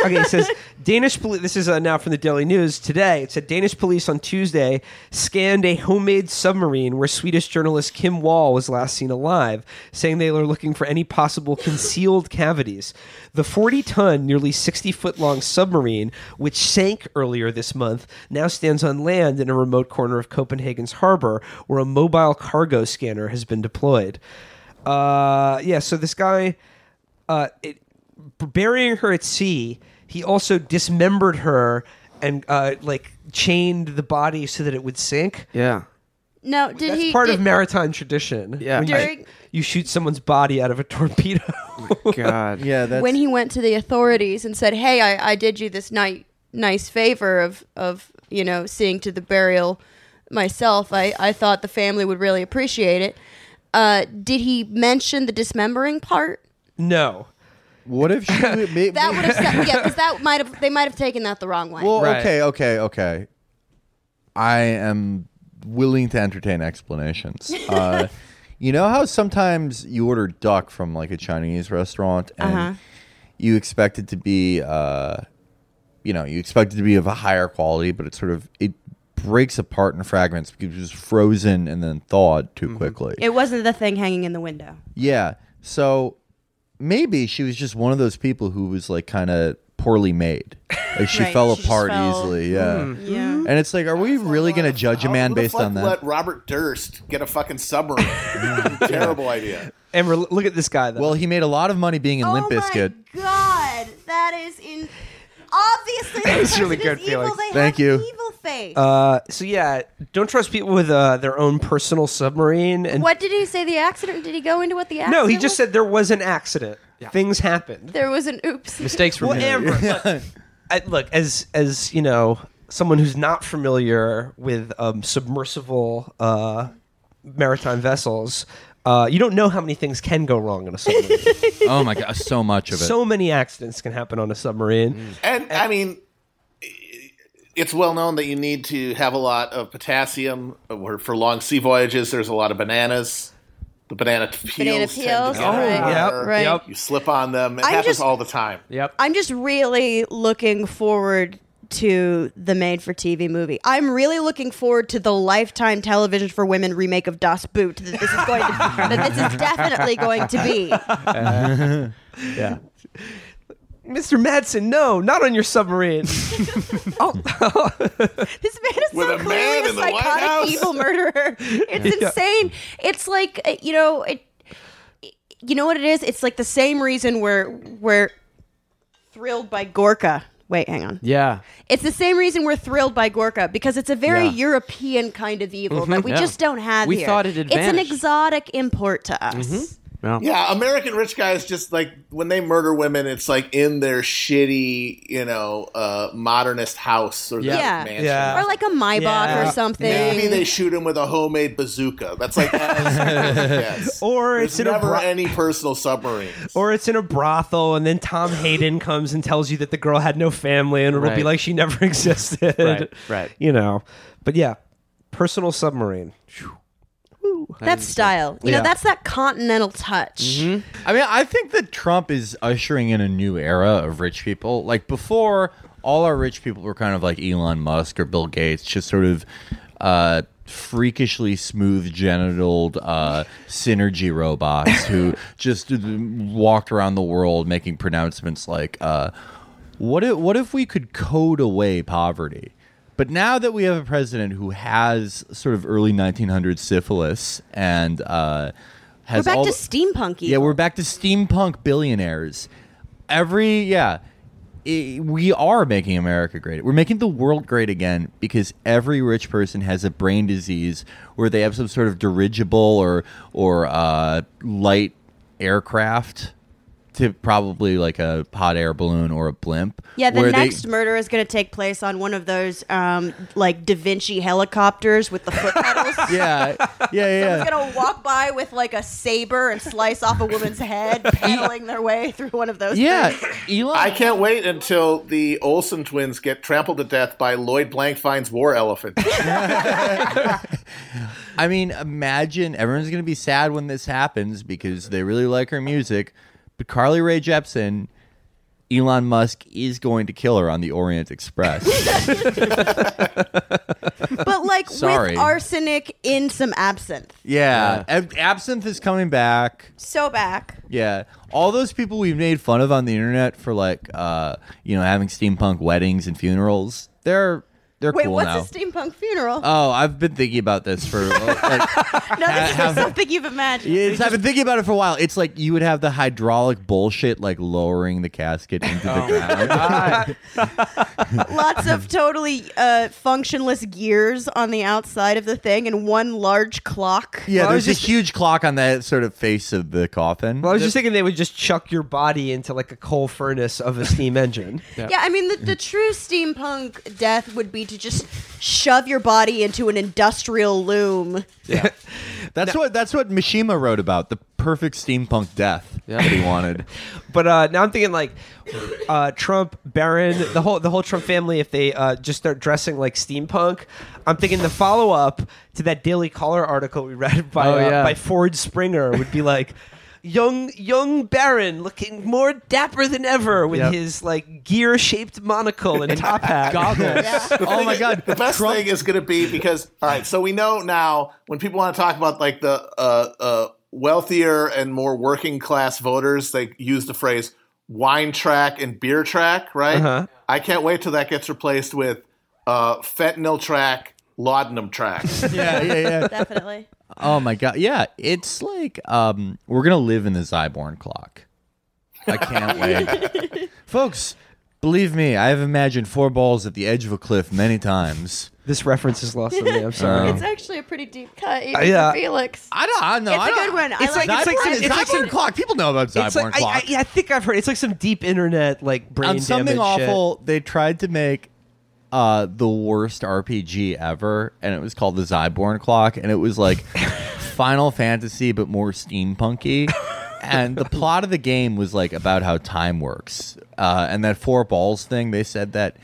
Okay, it says Danish police. This is uh, now from the Daily News today. It said Danish police on Tuesday scanned a homemade submarine where Swedish journalist Kim Wall was last seen alive, saying they were looking for any possible concealed cavities. The 40 ton, nearly 60 foot long submarine, which sank earlier this month, now stands on land in a remote corner of Copenhagen's harbor where a mobile cargo scanner has been deployed. Uh, yeah, so this guy. Uh, it, burying her at sea, he also dismembered her and uh, like chained the body so that it would sink. Yeah. No, did That's he? part did, of maritime tradition. Yeah. When you, During- you shoot someone's body out of a torpedo. God. Yeah, that's when he went to the authorities and said, "Hey, I, I did you this night nice favor of of you know seeing to the burial myself. I I thought the family would really appreciate it." Uh, did he mention the dismembering part? no. What if she? may- That would have yeah, because that might have they might have taken that the wrong way. well, Right. okay, okay, okay. I am willing to entertain explanations. Uh, you know how sometimes you order duck from like a Chinese restaurant and Uh-huh. you expect it to be, uh, you know, you expect it to be of a higher quality, but it sort of it breaks apart in fragments because it was frozen and then thawed too quickly. it wasn't the thing hanging in the window. Yeah. So maybe she was just one of those people who was like kind of poorly made. Like she Right, fell she just apart fell- easily. Yeah. Hmm. Yeah. And it's like, are we really going to judge a man who the based fuck on that? Let Robert Durst get a fucking submarine. Terrible idea. And we're, look at this guy though. Well, he made a lot of money being in Limp oh Bizkit. my god, that is in. Obviously, that was really good, is evil. Felix. They Thank you. Evil face. uh, so yeah, don't trust people with uh, their own personal submarine. And what did he say? The accident? Did he go into what the accident? no, he just was? said there was an accident. Things happened. there was an oops. Mistakes were Well, made. Amber, look, I, look as as you know, someone who's not familiar with um, submersible uh, maritime vessels, uh, you don't know how many things can go wrong on a submarine. oh my god, so much of it. so many accidents can happen on a submarine. And I mean, it's well known that you need to have a lot of potassium Or for long sea voyages. There's a lot of bananas. The banana peels. Banana tend to peels, get in right. Yep, Right. yep. You slip on them. It I'm happens just- all the time. Yep. I'm just really looking forward to the made for TV movie. I'm really looking forward to the Lifetime Television for Women remake of Das Boot that this is going to that this is definitely going to be. Yeah. Mr. Madsen, no, not on your submarine. oh, This man is With so a man clearly a in psychotic evil murderer. It's Yeah. insane. It's like uh, you know it. You know what it is? It's like the same reason we're we're thrilled by Gorka. Wait, hang on. Yeah. It's the same reason we're thrilled by Gorka because it's a very Yeah. Mm-hmm. European kind of evil that we Yeah. just don't have We here. thought it had It's an vanished. Mm-hmm. exotic import to us. Well, Yeah, American rich guys just like when they murder women, it's like in their shitty, you know, uh, modernist house or their Yeah. mansion. Yeah. Or like a Maybach Yeah. or something. Maybe they shoot him with a homemade bazooka. That's like yes. Or There's it's in a never bro- any personal submarines. or it's in a brothel, and then Tom Hagen comes and tells you that the girl had no family, and it'll be like she never existed. Right, right. You know, but yeah, personal submarine. That's style. You Yeah. know, that's that continental touch. I mean, I think that Trump is ushering in a new era of rich people. Like before, all our rich people were kind of like Elon Musk or Bill Gates, just sort of uh, freakishly smooth genitaled uh, synergy robots who just walked around the world making pronouncements like, uh, "What if what if we could code away poverty?" But now that we have a president who has sort of early 1900s syphilis and uh, We're back all to steampunk. yeah, we're back to steampunk billionaires. Every yeah, i we are making America great. We're making the world great again because every rich person has a brain disease where they have some sort of dirigible or or uh, light aircraft to probably like a hot air balloon or a blimp. Yeah, the where they- next murder is going to take place on one of those um, like Da Vinci helicopters with the foot pedals. yeah, yeah, yeah. Someone's gonna walk by with like a saber and slice off a woman's head, pedaling their way through one of those. Yeah, things. Elon. I can't wait until the Olsen twins get trampled to death by Lloyd Blankfein's war elephant. I mean, imagine everyone's going to be sad when this happens because they really like her music. But Carly Rae Jepsen, Elon Musk is going to kill her on the Orient Express. But like Sorry. with arsenic in some absinthe. yeah. Ab- Absinthe is coming back. So back. Yeah. All those people we've made fun of on the internet for like uh, you know, having steampunk weddings and funerals, they're they're Wait, cool what's now. a steampunk funeral? Oh, I've been thinking about this for like no, this is have- something you've imagined. Yes, I've been thinking about it for a while. It's like you would have the hydraulic bullshit like lowering the casket into the ground. Lots of totally uh, functionless gears on the outside of the thing, and one large clock. Yeah, Well, I there's was a huge clock on that sort of face of the coffin. Well, I was just thinking they would just chuck your body into like a coal furnace of a steam engine. Yeah. Yeah, I mean the, the true steampunk death would be to just shove your body into an industrial loom. that's what that's what Mishima wrote about the perfect steampunk death Yeah. that he wanted. But uh, now I'm thinking like uh, Trump, Barron, the whole the whole Trump family. If they uh, just start dressing like steampunk, I'm thinking the follow up to that Daily Caller article we read by Oh, uh, yeah. by Ford Springer would be like. Young young Barron looking more dapper than ever with Yep. his like gear shaped monocle and top hat. Goggles. oh my god, The best Trump- thing is going to be because all right, so we know now when people want to talk about like the uh, uh, wealthier and more working class voters, they use the phrase wine track and beer track, right? Uh-huh. I can't wait till that gets replaced with uh, fentanyl track, laudanum track. Yeah, yeah, yeah. Definitely. Oh my god, yeah. It's like um, we're gonna live in the Zybourne clock. I can't wait, folks. Believe me, I have imagined four balls at the edge of a cliff many times. This reference is lost on me. I'm sorry. Oh. It's actually a pretty deep cut, even Uh, yeah. for Felix. I don't, I don't know. It's I a don't- good one. I It's like, like- it's like Zybourne, some- it's like some- clock. People know about Zybourne It's like clock. I, yeah, I think I've heard. It's like some deep internet like brain On something damage shit. awful, they tried to make uh, the worst RPG ever, and it was called the Zybourne clock, and it was like Final Fantasy but more steampunky. and the plot of the game was like about how time works, uh, and that four balls thing. They said that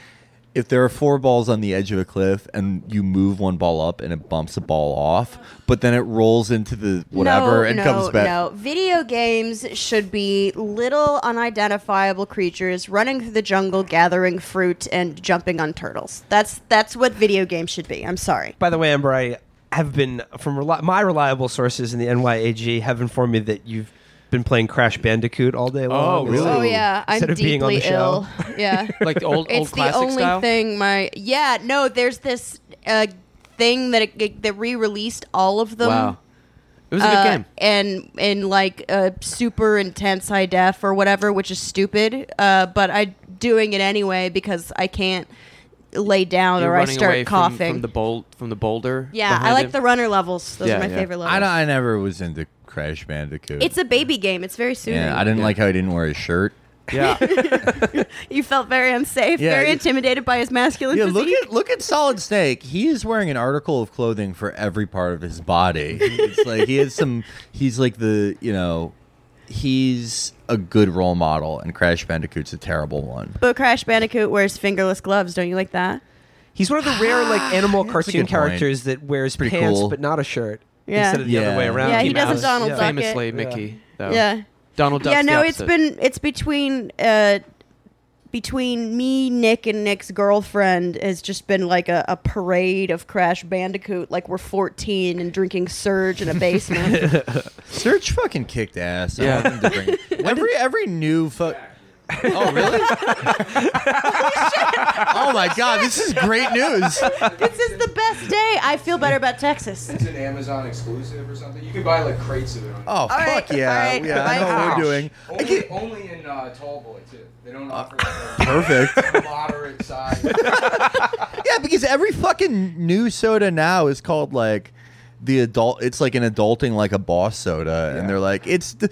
if there are four balls on the edge of a cliff and you move one ball up and it bumps a ball off, but then it rolls into the whatever no, and no, comes back. No, video games should be little unidentifiable creatures running through the jungle, gathering fruit and jumping on turtles. That's that's what video games should be. I'm sorry. By the way, Amber, I have been from reli- my reliable sources in the NYAG have informed me that you've been playing Crash Bandicoot all day long. Oh, really? Oh yeah, I'm Instead of being on deeply the ill. show. Yeah. Like the old old it's the classic only style. thing my yeah no there's this uh, thing that it, that re-released all of them Wow, it was a good uh, game. and in like a super intense high def or whatever which is stupid uh, but i'm doing it anyway because i can't lay down You're or i running start away from- coughing from, the bol- from the boulder. yeah i behind like him. the runner levels those Yeah, are my yeah. favorite levels I, don't, I never was into Crash Bandicoot. it's a baby game it's very soothing yeah, I didn't Yeah. like how he didn't wear his shirt. Yeah, you felt very unsafe Yeah, very it- intimidated by his masculine Yeah, physique look at look at Solid Snake. He is wearing an article of clothing for every part of his body. It's like he has some. He's like the you know, he's a good role model, and Crash Bandicoot's a terrible one. but crash bandicoot wears fingerless gloves don't you like that He's one of the rare like animal That's a cartoon good point. characters that wears Pretty pants cool. but not a shirt. Yeah. Instead of the Yeah. other way around. Yeah, he Mickey doesn't Mouse. Donald Duck it. famously Mickey. Though. yeah Donald Duck's yeah, the no, it's opposite. been it's between uh, between me, Nick, and Nick's girlfriend has just been like a, a parade of Crash Bandicoot. Like we're 14 and drinking Surge in a basement. Surge fucking kicked ass. I Yeah. want them to bring every every new fuck. Oh really? oh my god, this is great news. this is the best day. I feel better about Texas. It's an Amazon exclusive or something. You can buy like crates of it. On Oh fuck right, yeah, all right, yeah! I know what bye. we're doing. I Only, get- only in uh, Tallboy too. They don't offer like a Perfect. moderate size. Yeah, because every fucking new soda now is called like the adult. It's like an adulting like a boss soda, and they're like it's the,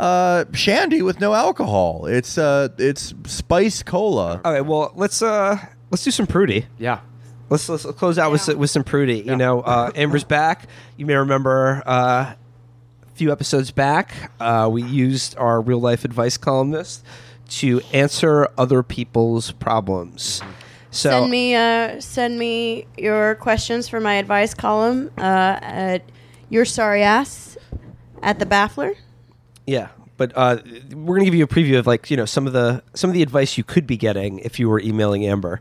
uh, shandy with no alcohol. It's uh, it's spice cola. Okay, well let's uh let's do some Prudie. Yeah. Let's, let's close out with Yeah. with some Prudie. You know, uh, Amber's back. You may remember uh, a few episodes back, uh, we used our real life advice columnist to answer other people's problems. So Send me uh, send me your questions for my advice column uh, at your sorry ass at the Baffler. Yeah, but uh, we're gonna give you a preview of like you know some of the some of the advice you could be getting if you were emailing Amber.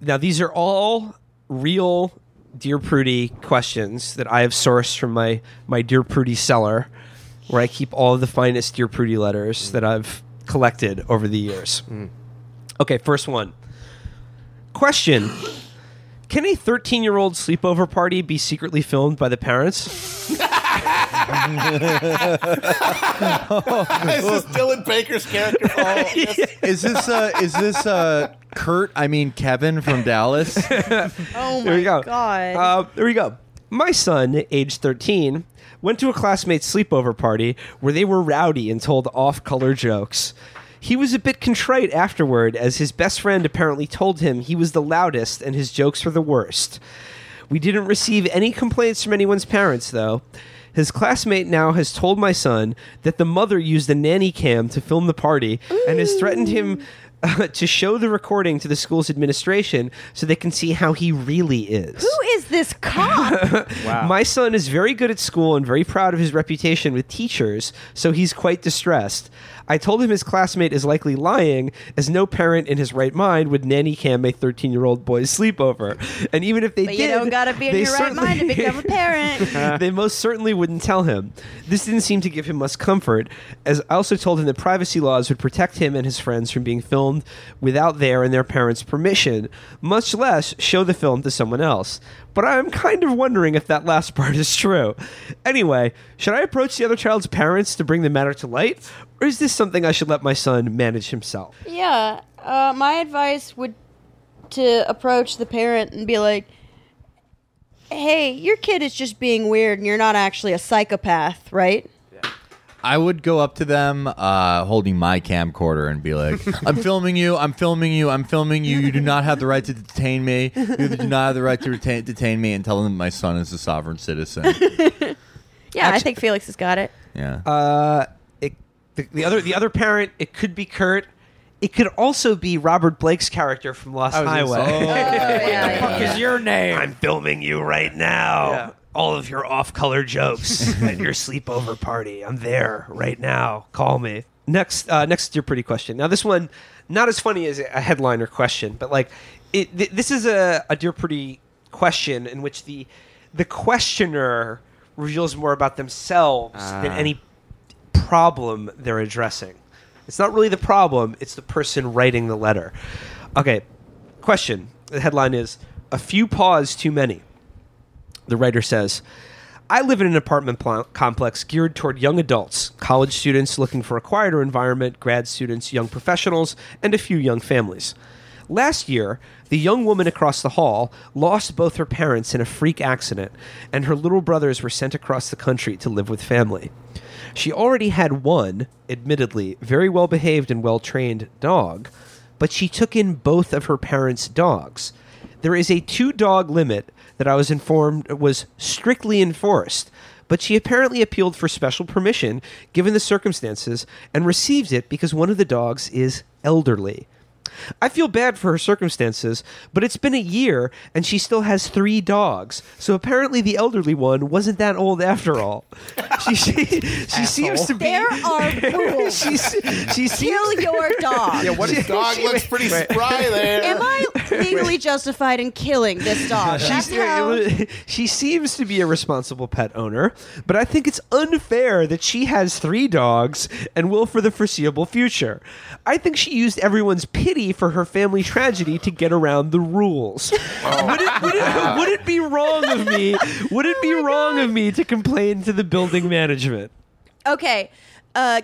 Now these are all real Dear Prudie questions that I have sourced from my my Dear Prudie cellar, where I keep all of the finest Dear Prudie letters that I've collected over the years. Okay, first one. Question. Can a 13 year old sleepover party be secretly filmed by the parents? is this Dylan Baker's character? Oh, yes. Is this uh, is this uh, Kurt? I mean Kevin from Dallas. Oh my There we go. god! Uh, there we go. My son, age 13, went to a classmate's sleepover party where they were rowdy and told off color jokes. He was a bit contrite afterward, as his best friend apparently told him he was the loudest and his jokes were the worst. We didn't receive any complaints from anyone's parents, though. His classmate now has told my son that the mother used a nanny cam to film the party and has threatened him uh, to show the recording to the school's administration so they can see how he really is. Who is this cop? My son is very good at school and very proud of his reputation with teachers, so he's quite distressed. I told him his classmate is likely lying, as no parent in his right mind would nanny cam a 13 year old boy's sleepover. And even if they but did, you don't gotta be in your right mind to become a parent. they most certainly wouldn't tell him. This didn't seem to give him much comfort, as I also told him that privacy laws would protect him and his friends from being filmed without their and their parents' permission, much less show the film to someone else. But I'm kind of wondering if that last part is true. Anyway, should I approach the other child's parents to bring the matter to light, or is this something I should let my son manage himself? yeah, uh, my advice would to approach the parent and be like, "Hey, your kid is just being weird, and you're not actually a psychopath, right?" I would go up to them, uh, holding my camcorder, and be like, "I'm filming you. I'm filming you. I'm filming you. You do not have the right to detain me. You do not have the right to retain, detain me." And tell them my son is a sovereign citizen. Yeah, I think Felix has got it. Yeah. Uh, it, the, the other the other parent, it could be Kurt. It could also be Robert Blake's character from Lost I was Highway. gonna say- Oh, yeah, Fuck yeah. is your name? I'm filming you right now. Yeah. All of your off-color jokes at your sleepover party. I'm there right now. Call me. Next, uh, next, your pretty question. Now, this one, not as funny as a headline or question, but like, it, th- this is a, a dear Prudie question in which the the questioner reveals more about themselves than Ah. any problem they're addressing. It's not really the problem; it's the person writing the letter. Okay, question. The headline is "A few paws too many." The writer says, I live in an apartment pl- complex geared toward young adults, college students looking for a quieter environment, grad students, young professionals, and a few young families. Last year, the young woman across the hall lost both her parents in a freak accident, and her little brothers were sent across the country to live with family. She already had one, admittedly, very well behaved and well trained dog, but she took in both of her parents' dogs. There is a two dog limit that I was informed was strictly enforced, but she apparently appealed for special permission given the circumstances and received it because one of the dogs is elderly. I feel bad for her circumstances, but it's been a year and she still has three dogs. So apparently the elderly one wasn't that old after all. She she, she seems to be There are rules. she she seems Kill your dog. Yeah, what She- dog she- looks pretty spry there. Am I legally justified in killing this dog? That's She's, how. she seems to be a responsible pet owner, but I think it's unfair that she has three dogs and will for the foreseeable future. I think she used everyone's pity for her family tragedy to get around the rules. Would, it, would, it, would it be wrong of me? Would it be wrong of me to complain to the building management? Okay. Uh,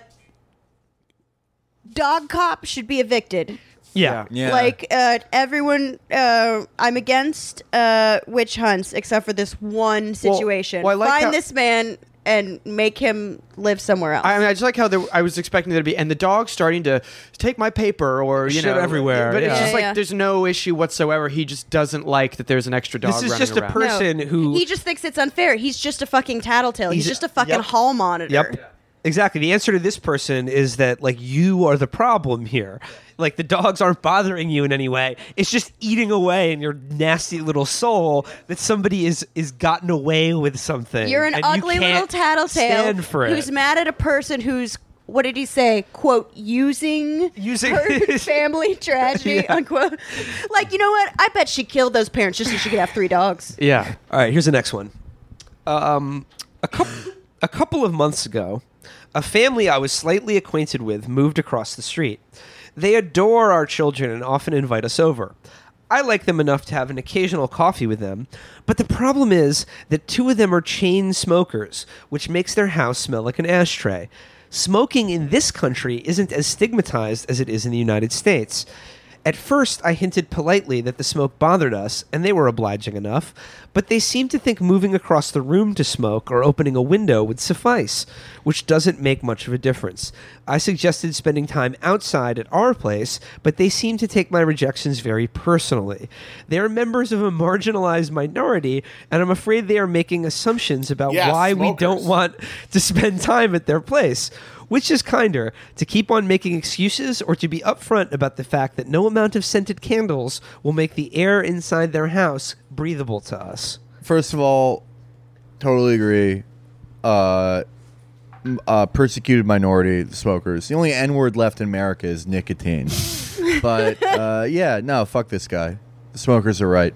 dog cop should be evicted. Yeah. Yeah. Like uh, everyone, uh, I'm against uh, witch hunts except for this one situation. well, I like Find how- this man and make him live somewhere else. I mean, I just like how there, I was expecting there to be, and the dog's starting to take my paper or you Shit know everywhere, But it's just Yeah, like yeah. there's no issue whatsoever. He just doesn't like that there's an extra dog. This is running just a person No. who he just thinks it's unfair. He's just a fucking tattletale. He's, He's- just a fucking yep. hall monitor. Yep. Exactly. The answer to this person is that like you are the problem here. Like the dogs aren't bothering you in any way. It's just eating away in your nasty little soul that somebody is is gotten away with something. You're an and you ugly little tattletale stand for it. who's mad at a person who's what did he say? Quote using Using- her family tragedy. Yeah. Unquote. Like you know what? I bet she killed those parents just so she could have three dogs. Yeah. All right, here's the next one. Um, a couple a couple of months ago, a family I was slightly acquainted with moved across the street. They adore our children and often invite us over. I like them enough to have an occasional coffee with them, but the problem is that two of them are chain smokers, which makes their house smell like an ashtray. Smoking in this country isn't as stigmatized as it is in the United States. At first, I hinted politely that the smoke bothered us, and they were obliging enough, but they seemed to think moving across the room to smoke or opening a window would suffice, which doesn't make much of a difference. I suggested spending time outside at our place, but they seemed to take my rejections very personally. They are members of a marginalized minority, and I'm afraid they are making assumptions about Yeah, why we don't want to spend time at their place. Which is kinder, to keep on making excuses or to be upfront about the fact that no amount of scented candles will make the air inside their house breathable to us? First of all, totally agree. Uh, uh, persecuted minority the smokers. The only N word left in America is nicotine. but uh, yeah, no, fuck this guy. The smokers are right.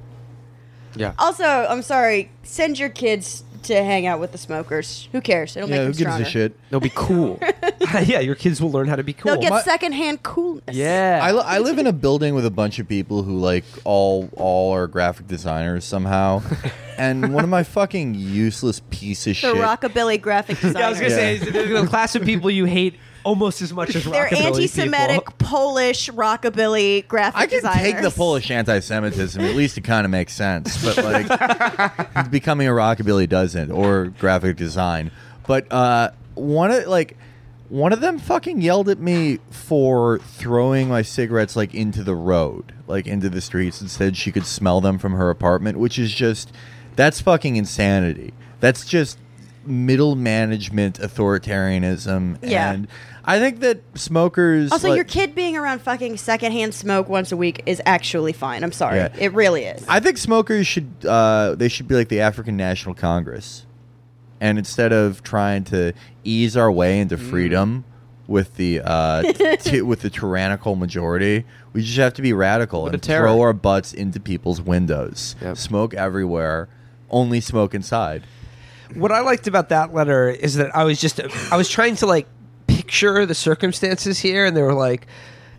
Yeah. Also, I'm sorry. Send your kids to hang out with the smokers. Who cares? It'll Yeah, who make gives them a shit? They'll be cool. yeah, your kids will learn how to be cool. They'll get My- secondhand coolness. yeah. I, li- I live in a building with a bunch of people who like all all are graphic designers somehow, and one of my fucking useless piece of The shit. rockabilly graphic designers. yeah, I was gonna Yeah. say the, the class of people you hate almost as much as They're rockabilly anti-Semitic people. Polish rockabilly graphic design. I can designers. take the Polish anti-Semitism. At least it kind of makes sense. But like, becoming a rockabilly doesn't, or graphic design. But uh, one of like one of them fucking yelled at me for throwing my cigarettes like into the road, like into the streets, and said she could smell them from her apartment, which is just that's fucking insanity. That's just middle management authoritarianism. Yeah. And I think that smokers Also, like- your kid being around fucking secondhand smoke once a week is actually fine. I'm sorry. Yeah. It really is. I think smokers should uh, they should be like the African National Congress, and instead of trying to ease our way into Mm. freedom with the uh, t- with the tyrannical majority, we just have to be radical With and throw our butts into people's windows. Yep. Smoke everywhere, only smoke inside. what I liked about that letter is that I was just I was trying to like picture the circumstances here, and they were like.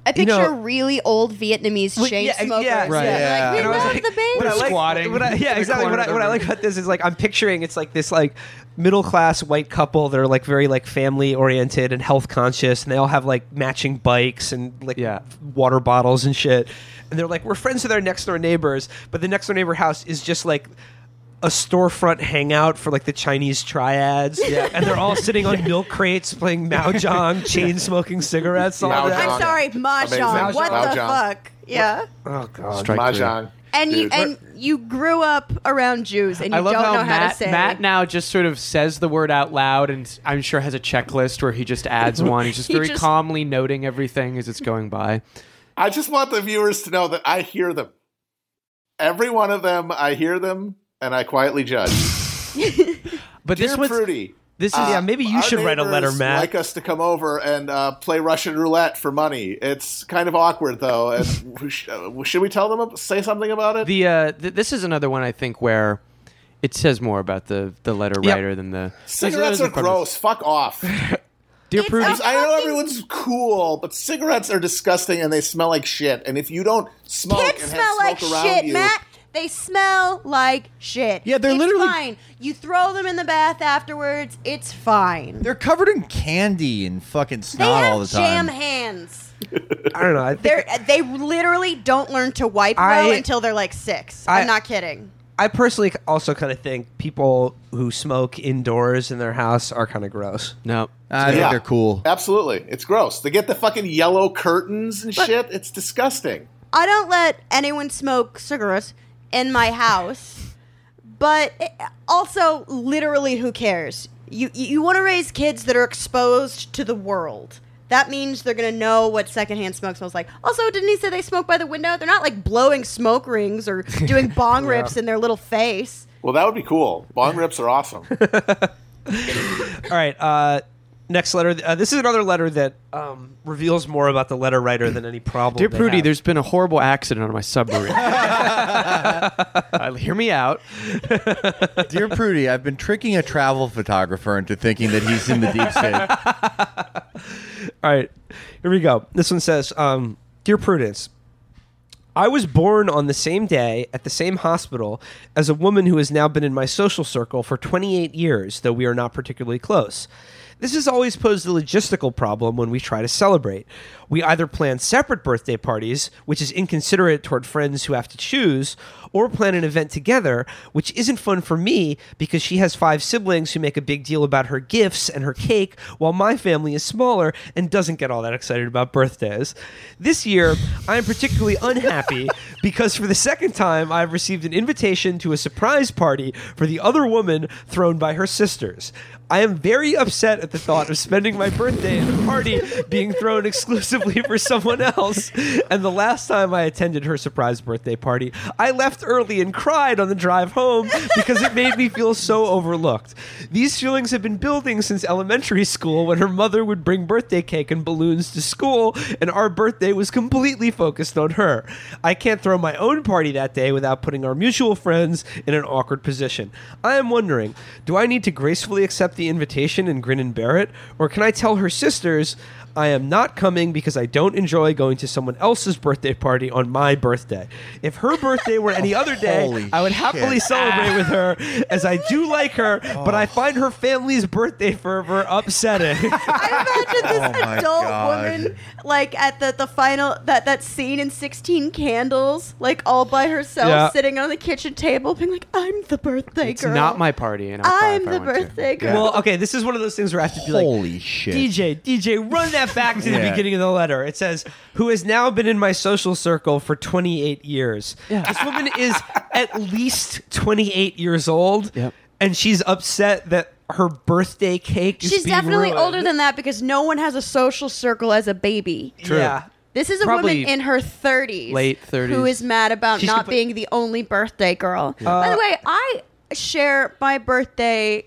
I you picture know- really old Vietnamese Well, chain yeah, smokers. yeah, right, yeah. Like, we And I was love like- the baby. what I like, Squatting what I- yeah, exactly. What I, what I like about this is like I'm picturing it's like this like middle class white couple that are like very like family oriented and health conscious, and they all have like matching bikes and like Yeah. water bottles and shit. And they're like, we're friends with our next door neighbors, but the next door neighbor house is just like a storefront hangout for like the Chinese triads. Yeah. And they're all sitting on milk crates playing Mahjong, chain smoking cigarettes. All Mahjong. that. I'm sorry, mahjong. Amazing. What the Mahjong. fuck? Yeah. Oh god. Strike three. Mahjong. And you Dude. and you grew up around Jews and you I don't how know how Matt, to say. It. Matt now just sort of says the word out loud, and I'm sure has a checklist where he just adds one. He's just He very just- calmly noting everything as it's going by. I just want the viewers to know that I hear them. Every one of them, I hear them, and I quietly judge. But Dear this was Fruity. this is uh, yeah. Maybe you should write a letter, neighbors Matt. Like us to come over and uh, play Russian roulette for money. It's kind of awkward though. And we sh- uh, should we tell them say something about it? The uh, th- this is another one I think where it says more about the the letter Yep. writer than the Cigarettes are gross. Fuck off. Dear It's Prudence, a I know everyone's cool, but cigarettes are disgusting and they smell like shit. And if you don't smoke Kids and smell have like around shit, you, Matt. They smell like shit. Yeah, they're It's literally- fine. You throw them in the bath afterwards. It's fine. They're covered in candy and fucking They snot have all the time. jam time. hands. I don't know. I think They're they literally don't learn to wipe well I- until they're like six. I- I'm not kidding. I personally also kind of think people who smoke indoors in their house are kind of gross. no. I think Yeah. they're cool. Absolutely. It's gross. They get the fucking yellow curtains and shit. It's disgusting. I don't let anyone smoke cigarettes in my house, but it- also literally, who cares? You you, you want to raise kids that are exposed to the world. That means they're gonna know what secondhand smoke smells like. Also, didn't he say they smoke by the window? They're not like blowing smoke rings or doing bong rips in their little face. Well, that would be cool. Bong rips are awesome. All right. Uh, next letter. Uh, this is another letter that um, reveals more about the letter writer than any problem. Dear they Prudie, have. there's been a horrible accident on my submarine. uh, hear me out. Dear Prudie, I've been tricking a travel photographer into thinking that he's in the deep state. All right, here we go. This one says, um, "Dear Prudence, I was born on the same day at the same hospital as a woman who has now been in my social circle for 28 years, though we are not particularly close." This has always posed a logistical problem when we try to celebrate. We either plan separate birthday parties, which is inconsiderate toward friends who have to choose, or plan an event together, which isn't fun for me because she has five siblings who make a big deal about her gifts and her cake, while my family is smaller and doesn't get all that excited about birthdays. This year, I am particularly unhappy because for the second time, I've received an invitation to a surprise party for the other woman thrown by her sisters. I am very upset at the thought of spending my birthday at a party being thrown exclusively for someone else. And the last time I attended her surprise birthday party, I left early and cried on the drive home because it made me feel so overlooked. These feelings have been building since elementary school when her mother would bring birthday cake and balloons to school, and our birthday was completely focused on her. I can't throw my own party that day without putting our mutual friends in an awkward position. I am wondering do I need to gracefully accept the invitation and grin and bear it? Or can I tell her sisters, I am not coming because I don't enjoy going to someone else's birthday party on my birthday. If her birthday were any other day, Holy I would happily shit. celebrate with her ah. as I do like her, but I oh. find her family's birthday fervor upsetting. I imagine this Oh my adult God. woman like at the the final that that scene in Sixteen Candles, like all by herself, Yeah. sitting on the kitchen table, being like, "I'm the birthday girl. It's girl. not my party, and I'll cry I'm if I the want to. birthday girl." well, okay, this is one of those things where I have to be like, Holy shit. DJ, DJ, run that back to the Yeah. beginning of the letter. It says, "Who has now been in my social circle for 28 years." This woman is at least 28 years old, Yep. and she's upset that her birthday cake is She's being definitely ruined. older than that because no one has a social circle as a baby. True. Yeah. This is a Probably woman in her 30s. late 30s. Who is mad about She's not compl- being the only birthday girl. By the Uh, way, I share my birthday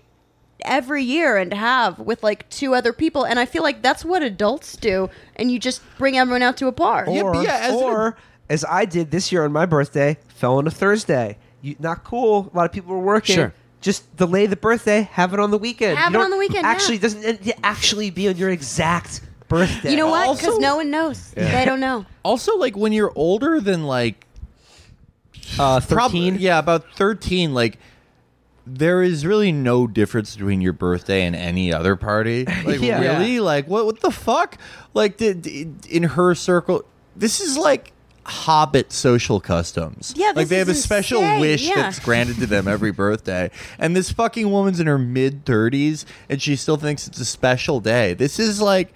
every year and have with like two other people and I feel like that's what adults do and you just bring everyone out to a bar. Or, but yeah, as an- or as I did this year on my birthday, fell on a Thursday. You, not cool. A lot of people were working. Sure. Just delay the birthday. Have it on the weekend. Have You it on the weekend, yeah. Actually, doesn't it actually be on your exact birthday? You know what? Because no one knows. They don't know. Also, like when you're older than like Uh, prob- thirteen. yeah, about thirteen, like there is really no difference between your birthday and any other party. Like Yeah. really, like what? What the fuck? Like did, in her circle, this is like Hobbit social customs. Yeah, like they have a special insane, wish yeah. that's granted to them every birthday, and this fucking woman's in her mid thirties and she still thinks it's a special day. This is like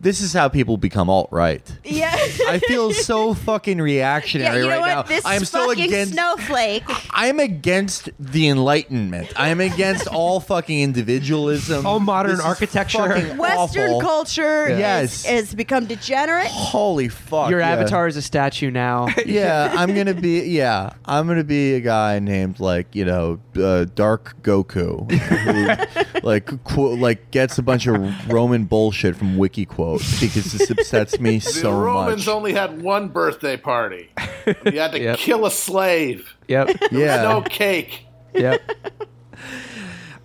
This is how people become alt right. Yeah. I feel so fucking yeah, reactionary you know right what? now. This I am so fucking against. snowflake. I am against the Enlightenment. I am against all fucking individualism. All modern This is architecture. fucking Western awful. culture Yes. is, has become degenerate. Holy fuck! Your yeah. avatar is a statue now. Yeah, I'm gonna be. Yeah, I'm gonna be a guy named like you know uh, Dark Goku, who like qu- like gets a bunch of Roman bullshit from wiki quotes because this upsets me The so Romans much. only had one birthday party. You had to Yep. kill a slave. yep. yeah, No cake. Yep.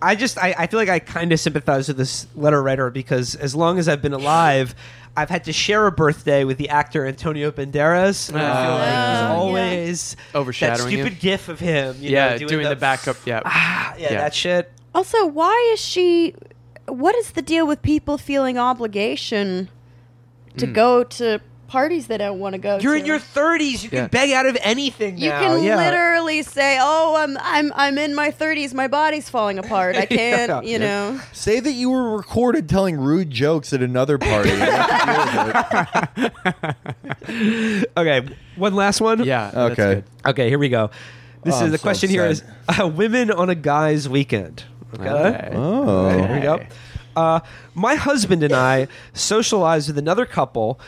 I just I, I feel like I kind of sympathize with this letter writer because as long as I've been alive, I've had to share a birthday with the actor Antonio Banderas. And I feel like he's Oh, always Overshadowing that you. stupid gif of him. You yeah, know, doing, doing, the, backup. Yeah. Ah, yeah, Yeah. that shit. Also, why is she? What is the deal with people feeling obligation to go to parties they don't want to go to? You're to? in your 30s. You can beg out of anything You can yeah. literally say, "Oh, I'm I'm I'm in my 30s. My body's falling apart. I can't." Yeah. You know. say that you were recorded telling rude jokes at another party. You have to deal with it. Okay, one last one. Yeah. Okay. Okay, here we go. This Oh, is I'm the so question here is uh, women on a guy's weekend. Okay. Okay. Oh, Here we go. Uh, my husband and I socialized with another couple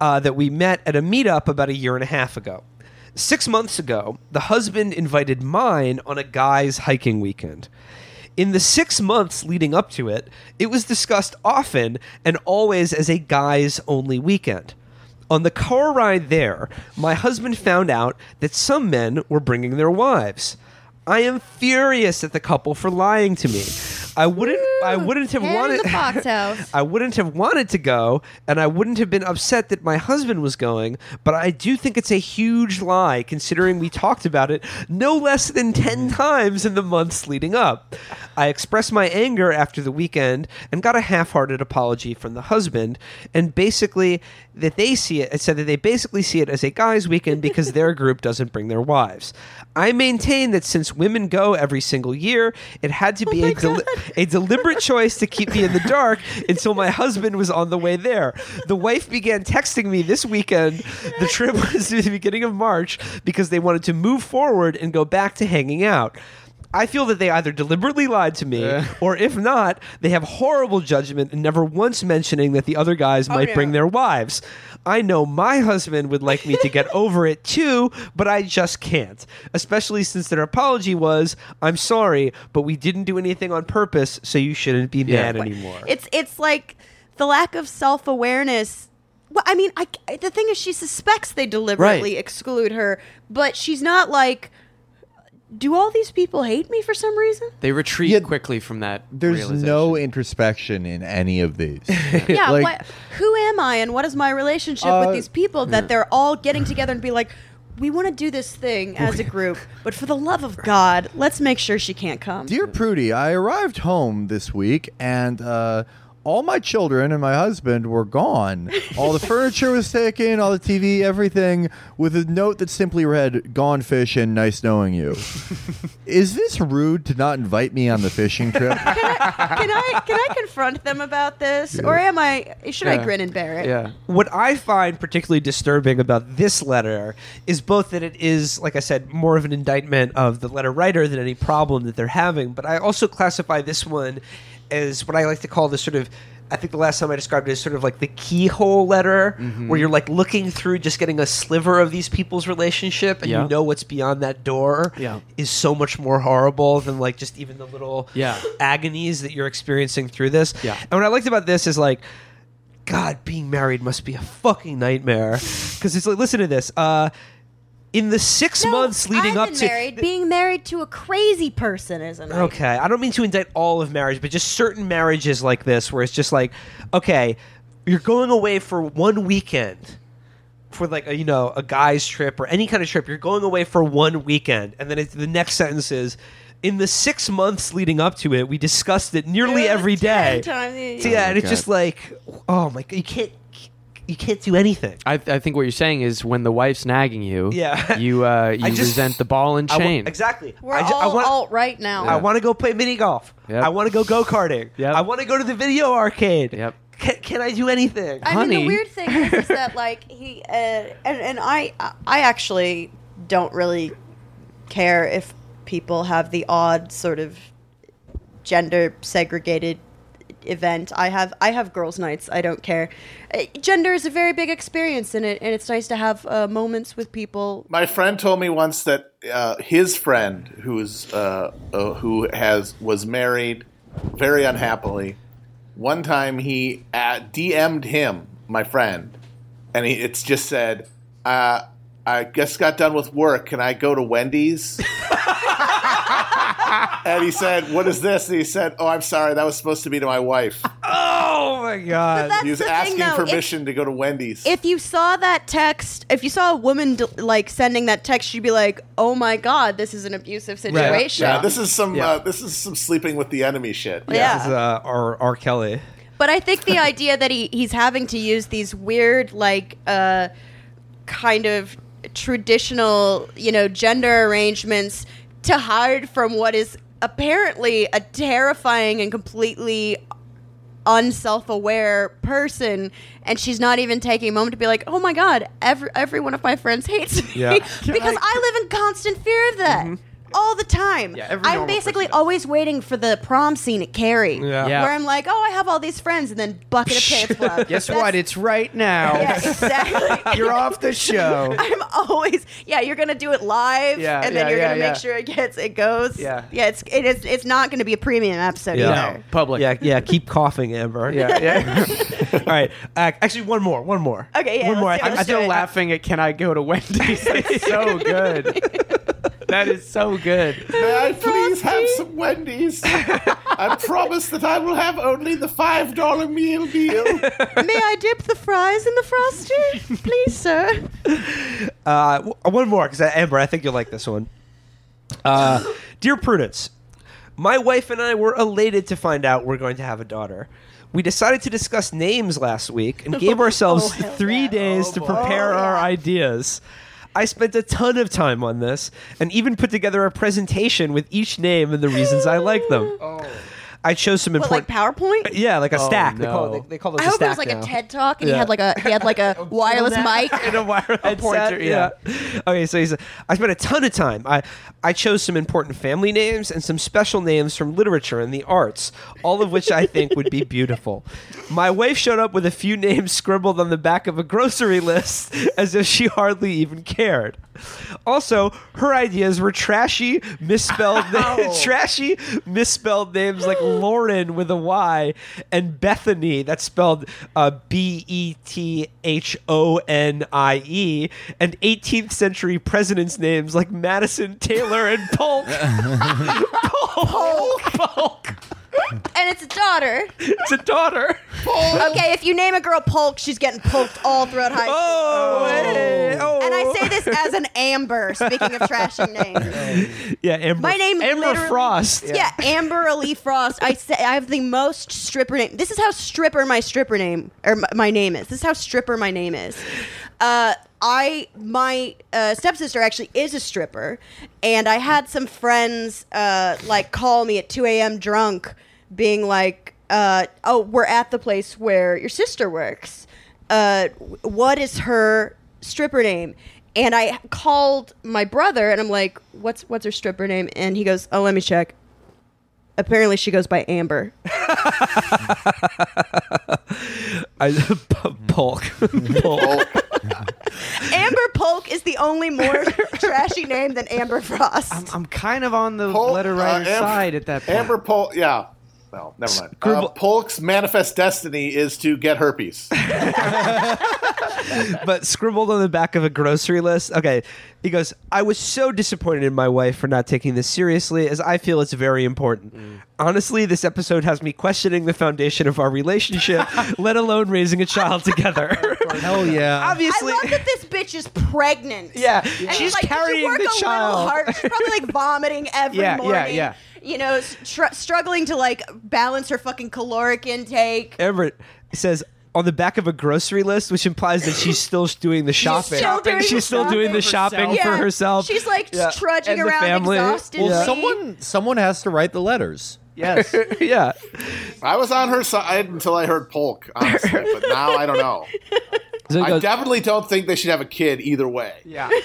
uh, that we met at a meetup about a year and a half ago. Six months ago, the husband invited mine on a guy's hiking weekend. In the six months leading up to it, it was discussed often and always as a guys only weekend. On the car ride there, my husband found out that some men were bringing their wives. I am furious at the couple for lying to me. I wouldn't. I wouldn't have Hand in wanted. the box house. I wouldn't have wanted to go, and I wouldn't have been upset that my husband was going, but I do think it's a huge lie considering we talked about it no less than 10 mm. times in the months leading up. I expressed my anger after the weekend and got a half hearted apology from the husband, and basically, that they see it, it said that they basically see it as a guy's weekend because their group doesn't bring their wives. I maintain that since women go every single year, it had to oh be a, deli- a deliberate choice to keep me in the dark until my husband was on the way there. The wife began texting me this weekend. The trip was the beginning of March because they wanted to move forward and go back to hanging out. I feel that they either deliberately lied to me, or if not, they have horrible judgment and never once mentioning that the other guys oh, might no. bring their wives. I know my husband would like me to get over it too, but I just can't. Especially since their apology was, "I'm sorry, but we didn't do anything on purpose, so you shouldn't be Yeah. mad anymore." It's it's like the lack of self awareness. Well, I mean, I, the thing is, she suspects they deliberately Right. exclude her, but she's not like. Do all these people hate me for some reason? They retreat Yeah, quickly from that. There's realization. no introspection in any of these. Yeah, Like- what, who am I and what is my relationship Uh, with these people that they're all getting together and be like, we want to do this thing as a group, but for the love of God, let's make sure she can't come. Dear Prudie, I arrived home this week and uh, all my children and my husband were gone. All the furniture was taken, all the TV, everything, with a note that simply read, Gone fishing, nice knowing you. Is this rude to not invite me on the fishing trip? can I can I confront them about this, or am I? Should I grin and bear it? Yeah. What I find particularly disturbing about this letter is both that it is, like I said, more of an indictment of the letter writer than any problem that they're having, but I also classify this one as what I like to call the sort of I think the last time I described it as sort of like the keyhole letter, where you're like looking through, just getting a sliver of these people's relationship, and Yeah. you know what's beyond that door Yeah. is so much more horrible than like just even the little Yeah. agonies that you're experiencing through this. Yeah. And what I liked about this is like, God, being married must be a fucking nightmare. Because it's like, listen to this. Uh, in the six No, months leading I've up been to married. Being married to a crazy person isn't nightmare. Okay, I don't mean to indict all of marriage, but just certain marriages like this, where it's just like, okay, you're going away for one weekend for like a, you know a guy's trip or any kind of trip. You're going away for one weekend, and then it, the next sentence is. In the six months leading up to it, we discussed it nearly Yeah, every ten day. times- So yeah, oh and it's God. just like, oh my god, you can't, you can't do anything. I, I think what you're saying is when the wife's nagging you, Yeah. you uh, you I just- resent the ball and I wa- chain. exactly. We're I, ju- I all want, alt right now. I want to go play mini golf. Yep. I want to go go karting. Yep. I want to go to the video arcade. Yep. can, can I do anything? I mean, Honey. the weird thing is, is that like he uh, and and I I actually don't really care if people have the odd sort of gender segregated event. I have I have girls' nights. I don't care. Uh, Gender is a very big experience in it, and it's nice to have uh, moments with people. My friend told me once that uh, his friend, who's uh, uh, who has was married very unhappily, one time he DM'd him, my friend, and he, it's just said, "I just got done with work. Can I go to Wendy's?" and he said, "What is this?" And he said, "Oh, I'm sorry. That was supposed to be to my wife." oh my god! That's He was the thing, asking though. If- permission to go to Wendy's. If you saw that text, if you saw a woman like sending that text, you'd be like, "Oh my god, this is an abusive situation." yeah, this is some Yeah. uh, this is some sleeping with the enemy shit. Yeah. This is, uh, R. R. Kelly. But I think the idea that he, he's having to use these weird, like, uh, kind of traditional, you know, gender arrangements to hide from what is apparently a terrifying and completely unself-aware person. And she's not even taking a moment to be like oh my god every every one of my friends hates me Yeah. because I, live in constant fear of that mm-hmm. All the time Yeah, every i'm normal basically person does. always waiting for the prom scene at carrie Yeah. Yeah. where I'm like, oh, I have all these friends, and then bucket of pants flop. Guess That's- what? It's right now. yeah, exactly. You're off the show. I'm always yeah. You're gonna do it live, Yeah, and then yeah, you're yeah, gonna yeah. make sure it gets it goes. Yeah. yeah. It's it is it's not gonna be a premium episode Yeah. either. No, public. Yeah, yeah. Keep coughing, Amber. yeah, yeah. All right. Uh, actually, one more. One more. Okay, yeah, One more. let's do it, I- I'm let's still it. laughing at "Can I go to Wendy's?" That's so good. That is so good. May I please have some Wendy's? I promise that I will have only the five dollar meal deal. May I dip the fries in the frosty, please, sir? Uh, w- one more, because Amber, I think you'll like this one. Uh, Dear Prudence, my wife and I were elated to find out we're going to have a daughter. We decided to discuss names last week and gave ourselves Oh, hell three yeah. days to prepare Oh, our ideas. I spent a ton of time on this and even put together a presentation with each name and the reasons I like them. Oh. I chose some What, like important. PowerPoint? Uh, yeah, like a Oh, stack. They, call no. it, they, they call those I a hope it stack was like now. a TED talk, and Yeah. he had like a he had like a wireless mic. and a wireless A pointer, headset, yeah. Okay, so he's. I spent a ton of time. I I chose some important family names and some special names from literature and the arts, all of which I think would be beautiful. My wife showed up with a few names scribbled on the back of a grocery list, as if she hardly even cared. Also, her ideas were trashy, misspelled, trashy, misspelled names like Lauren with a Y and Bethany. That's spelled uh, B E T H O N I E, and 18th century presidents' names like Madison, Taylor, and Polk. Polk. Polk. and it's a daughter. It's a daughter. Okay, if you name a girl Polk, she's getting poked all throughout high school. Oh, hey, oh. And I say this as an Amber. Speaking of trashing names, yeah, Amber. my name Amber Frost. Yeah, Amber Ali Frost. I say I have the most stripper name. This is how stripper my stripper name or my name is. This is how stripper my name is. Uh, I my uh, stepsister actually is a stripper, and I had some friends uh, like call me at two a.m. drunk, being like, uh, "Oh, we're at the place where your sister works. Uh, what is her stripper name?" And I called my brother, and I'm like, "What's what's her stripper name?" And he goes, "Oh, let me check." Apparently, she goes by Amber. I, Polk. Polk. Amber Polk is the only more trashy name than Amber Frost. I'm, I'm kind of on the Polk, letter writer uh, Am- side at that point. Amber Polk, yeah. Well, never mind. Uh, Polk's manifest destiny is to get herpes. but scribbled on the back of a grocery list. Okay, he goes, I was so disappointed in my wife for not taking this seriously, as I feel it's very important. Honestly, this episode has me questioning the foundation of our relationship, let alone raising a child together. Hell yeah. Obviously. I Obviously, love that this bitch is pregnant. yeah, And she's like, carrying work the a little child. hard? She's probably like vomiting every Yeah, yeah, morning. yeah. You know, str- struggling to like balance her fucking caloric intake. Everett says on the back of a grocery list, which implies that she's still doing the shopping. still doing she's the still doing the shopping herself. for herself. She's like Yeah. trudging And the around family. exhausted. well, Yeah. someone someone has to write the letters. Yes. yeah. I was on her side until I heard Polk, honestly, but now I don't know. So he I goes, definitely don't think they should have a kid either way. yeah.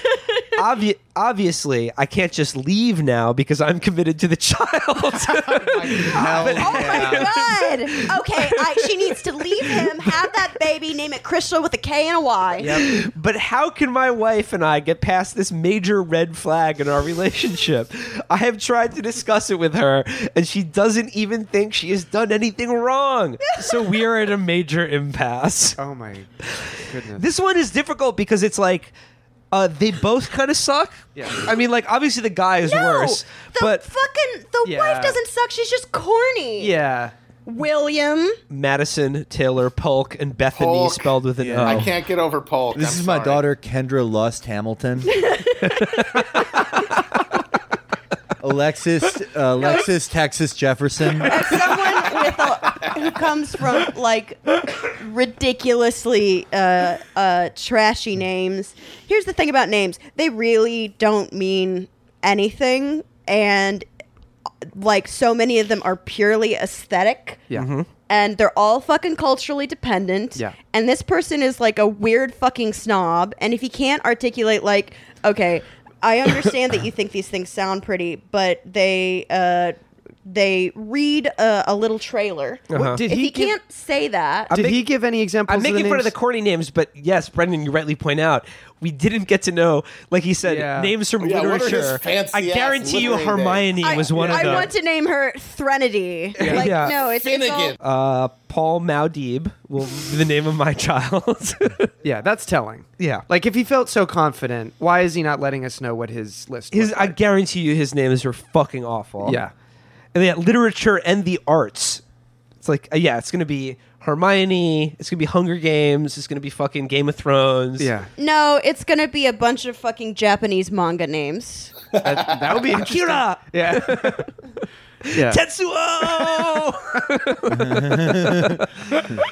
Obvi- obviously, I can't just leave now because I'm committed to the child. Oh hell Oh yeah. my god! Okay, I, she needs to leave him, have that baby, name it Crystal with a K and a Y. Yep. but how can my wife and I get past this major red flag in our relationship? I have tried to discuss it with her, and she doesn't even think she has done anything wrong. So we are at a major impasse. Oh my goodness. This one is difficult because it's like uh, they both kind of suck. Yeah. I mean, like obviously the guy is No, worse, the but fucking the Yeah. wife doesn't suck. She's just corny. yeah. William. Madison Taylor Polk and Bethany Polk. spelled with an Yeah. O. I can't get over Polk. This I'm is my daughter Kendra Lust Hamilton. Alexis uh, Alexis Texas Jefferson. As someone with a, who comes from like ridiculously uh, uh, trashy names, here's the thing about names: they really don't mean anything, and like so many of them are purely aesthetic. Yeah. and they're all fucking culturally dependent. Yeah. And this person is like a weird fucking snob. And if he can't articulate, like, okay, I understand that you think these things sound pretty, but they uh, they read a, a little trailer. Uh-huh. Did if he he, give- can't say that, Did make- he give any examples? I'm making of the fun of the names? corny names, but yes, Brendan, you rightly point out we didn't get to know, like he said, Yeah. names from Yeah, what are his literature. fancy I ass guarantee you, literary Hermione I, was one I of them. I want to name her Threnody. Like, Yeah. no, it's, it's all, Finnegan. uh, Paul Muad'Dib will be the name of my child. Yeah, that's telling. yeah, Like if he felt so confident, why is he not letting us know what his list? his. looked I guarantee you, his names are fucking awful. Yeah. And they had literature and the arts. It's like, uh, yeah, it's gonna be Hermione. It's gonna be Hunger Games. It's gonna be fucking Game of Thrones. Yeah. no, it's gonna be a bunch of fucking Japanese manga names. That, that would be interesting. Kira, Yeah. yeah. Tetsuo.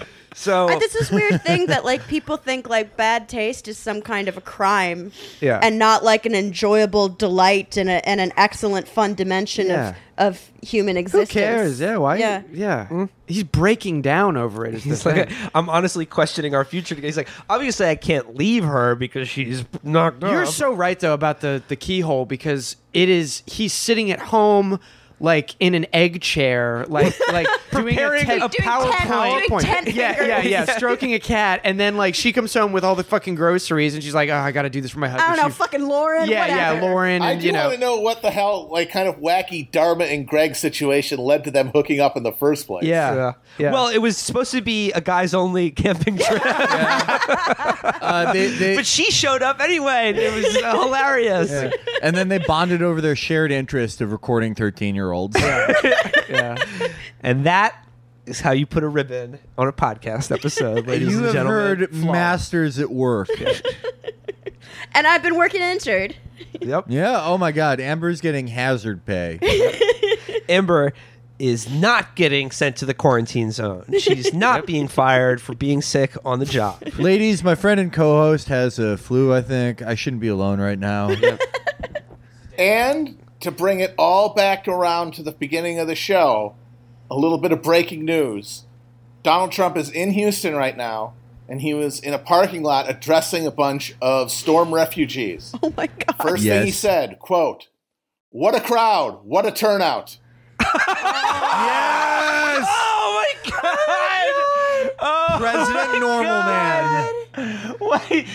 so Uh, this is weird thing that like people think like bad taste is some kind of a crime Yeah. and not like an enjoyable delight and, a, and an excellent fun dimension Yeah. of, of human existence. Who existence. cares? Yeah. Why? Yeah. Yeah. He's breaking down over it. Is the He's thing. like, I'm honestly questioning our future. He's like, obviously, I can't leave her because she's knocked You're up. so right though about the the keyhole because it is he's sitting at home like in an egg chair like like doing Preparing a, TED- a Doing PowerPoint. ten- doing ten yeah, yeah, yeah, stroking a cat, and then like she comes home with all the fucking groceries, and she's like, "Oh, I got to do this for my husband." I don't know, She- fucking Lauren. yeah, whatever. yeah, Lauren, I and do you know, want to know what the hell, like, kind of wacky Dharma and Greg situation led to them hooking up in the first place. yeah, Yeah. yeah. Well, it was supposed to be a guys only camping trip, Uh, they, they, but she showed up anyway. and It was uh, hilarious. yeah. and then they bonded over their shared interest of recording 13 year olds. yeah. And that is how you put a ribbon on a podcast episode, ladies You and have gentlemen. heard masters at work. And I've been working intern. Yep. Yeah. Oh my God. Amber's getting hazard pay. Amber is not getting sent to the quarantine zone. She's not being fired for being sick on the job. Ladies, my friend and co-host has a flu. I think I shouldn't be alone right now. And to bring it all back around to the beginning of the show, a little bit of breaking news. Donald Trump is in Houston right now, and he was in a parking lot addressing a bunch of storm refugees. Oh my god. First thing he said, quote, What a crowd, what a turnout. yes. Oh my god! Oh President my Normal God. Man. Wait,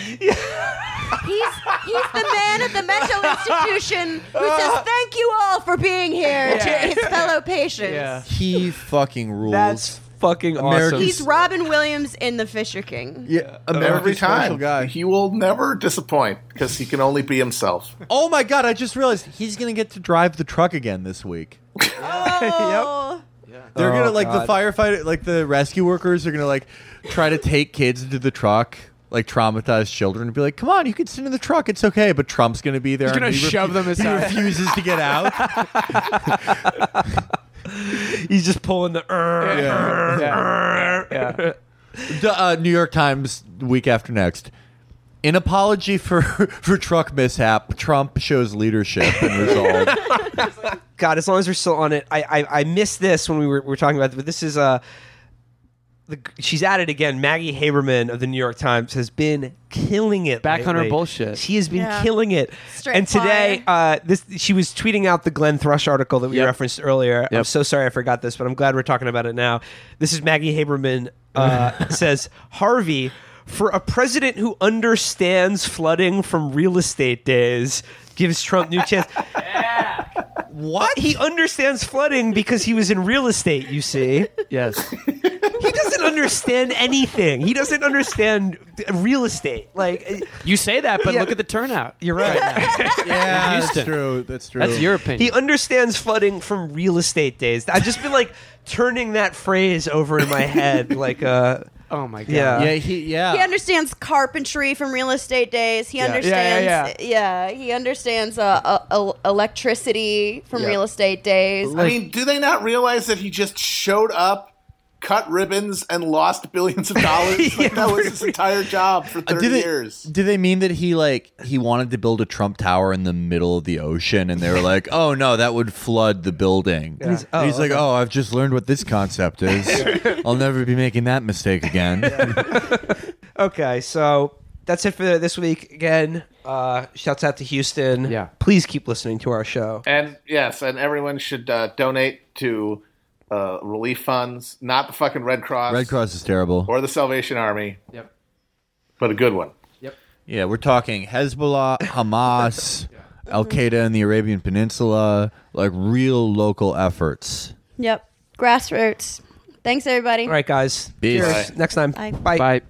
He's he's the man at the mental institution who says thank you all for being here to his fellow patients. Yeah. He fucking rules. that's fucking awesome. America's- He's Robin Williams in The Fisher King. yeah, Every America's special time. guy. He will never disappoint because he can only be himself. Oh my God! I just realized he's gonna get to drive the truck again this week. Oh. They're Oh, gonna like God. the firefighter, like the rescue workers are gonna like try to take kids into the truck, like traumatized children, and be like, "Come on, you can sit in the truck, it's okay." But Trump's gonna be there. He's gonna he shove them He refuses to get out. He's just pulling the. Yeah. Yeah. The, uh, New York Times, week after next. In apology for for truck mishap, Trump shows leadership and resolve. God, as long as we're still on it, I I, I missed this when we were, we were talking about. But this is uh, the, she's at it again. Maggie Haberman of the New York Times has been killing it. Back on her bullshit. She has been Yeah. killing it. Straight and today, uh, this she was tweeting out the Glenn Thrush article that we Yep. referenced earlier. I'm so sorry I forgot this, but I'm glad we're talking about it now. This is Maggie Haberman uh, says Harvey. For a president who understands flooding from real estate days, gives Trump new chance. What? He understands flooding because he was in real estate, you see. Yes. He doesn't understand anything. He doesn't understand real estate. Like, You say that, but Yeah. look at the turnout. you're right. yeah, Houston. that's true. That's true. That's your opinion. He understands flooding from real estate days. I've just been like turning that phrase over in my head, like, uh, oh my god. Yeah. Yeah, he yeah. He understands carpentry from real estate days. He Yeah. understands, Yeah, yeah, he understands uh, uh, uh, electricity from Yeah. real estate days. I mean, do they not realize that he just showed up, cut ribbons, and lost billions of dollars? Like, that was his entire job for Uh, 30 do they, years. Do they mean that he like he wanted to build a Trump Tower in the middle of the ocean, and they were like, "Oh no, that would flood the building." He's- And he's oh, like, "Oh, I've just learned what this concept is. I'll never be making that mistake again." okay, so that's it for this week. Again, uh, shouts out to Houston. Yeah. Please keep listening to our show. And yes, and everyone should uh, donate to uh, relief funds, not the fucking Red Cross, Red Cross is terrible. or the Salvation Army, Yep. but a good one. Yep. Yeah, we're talking Hezbollah, Hamas, Al Qaeda in the Arabian Peninsula, like real local efforts. Yep, grassroots. Thanks, everybody. All right, guys. Peace. Cheers. Next time. Bye. Bye. Bye.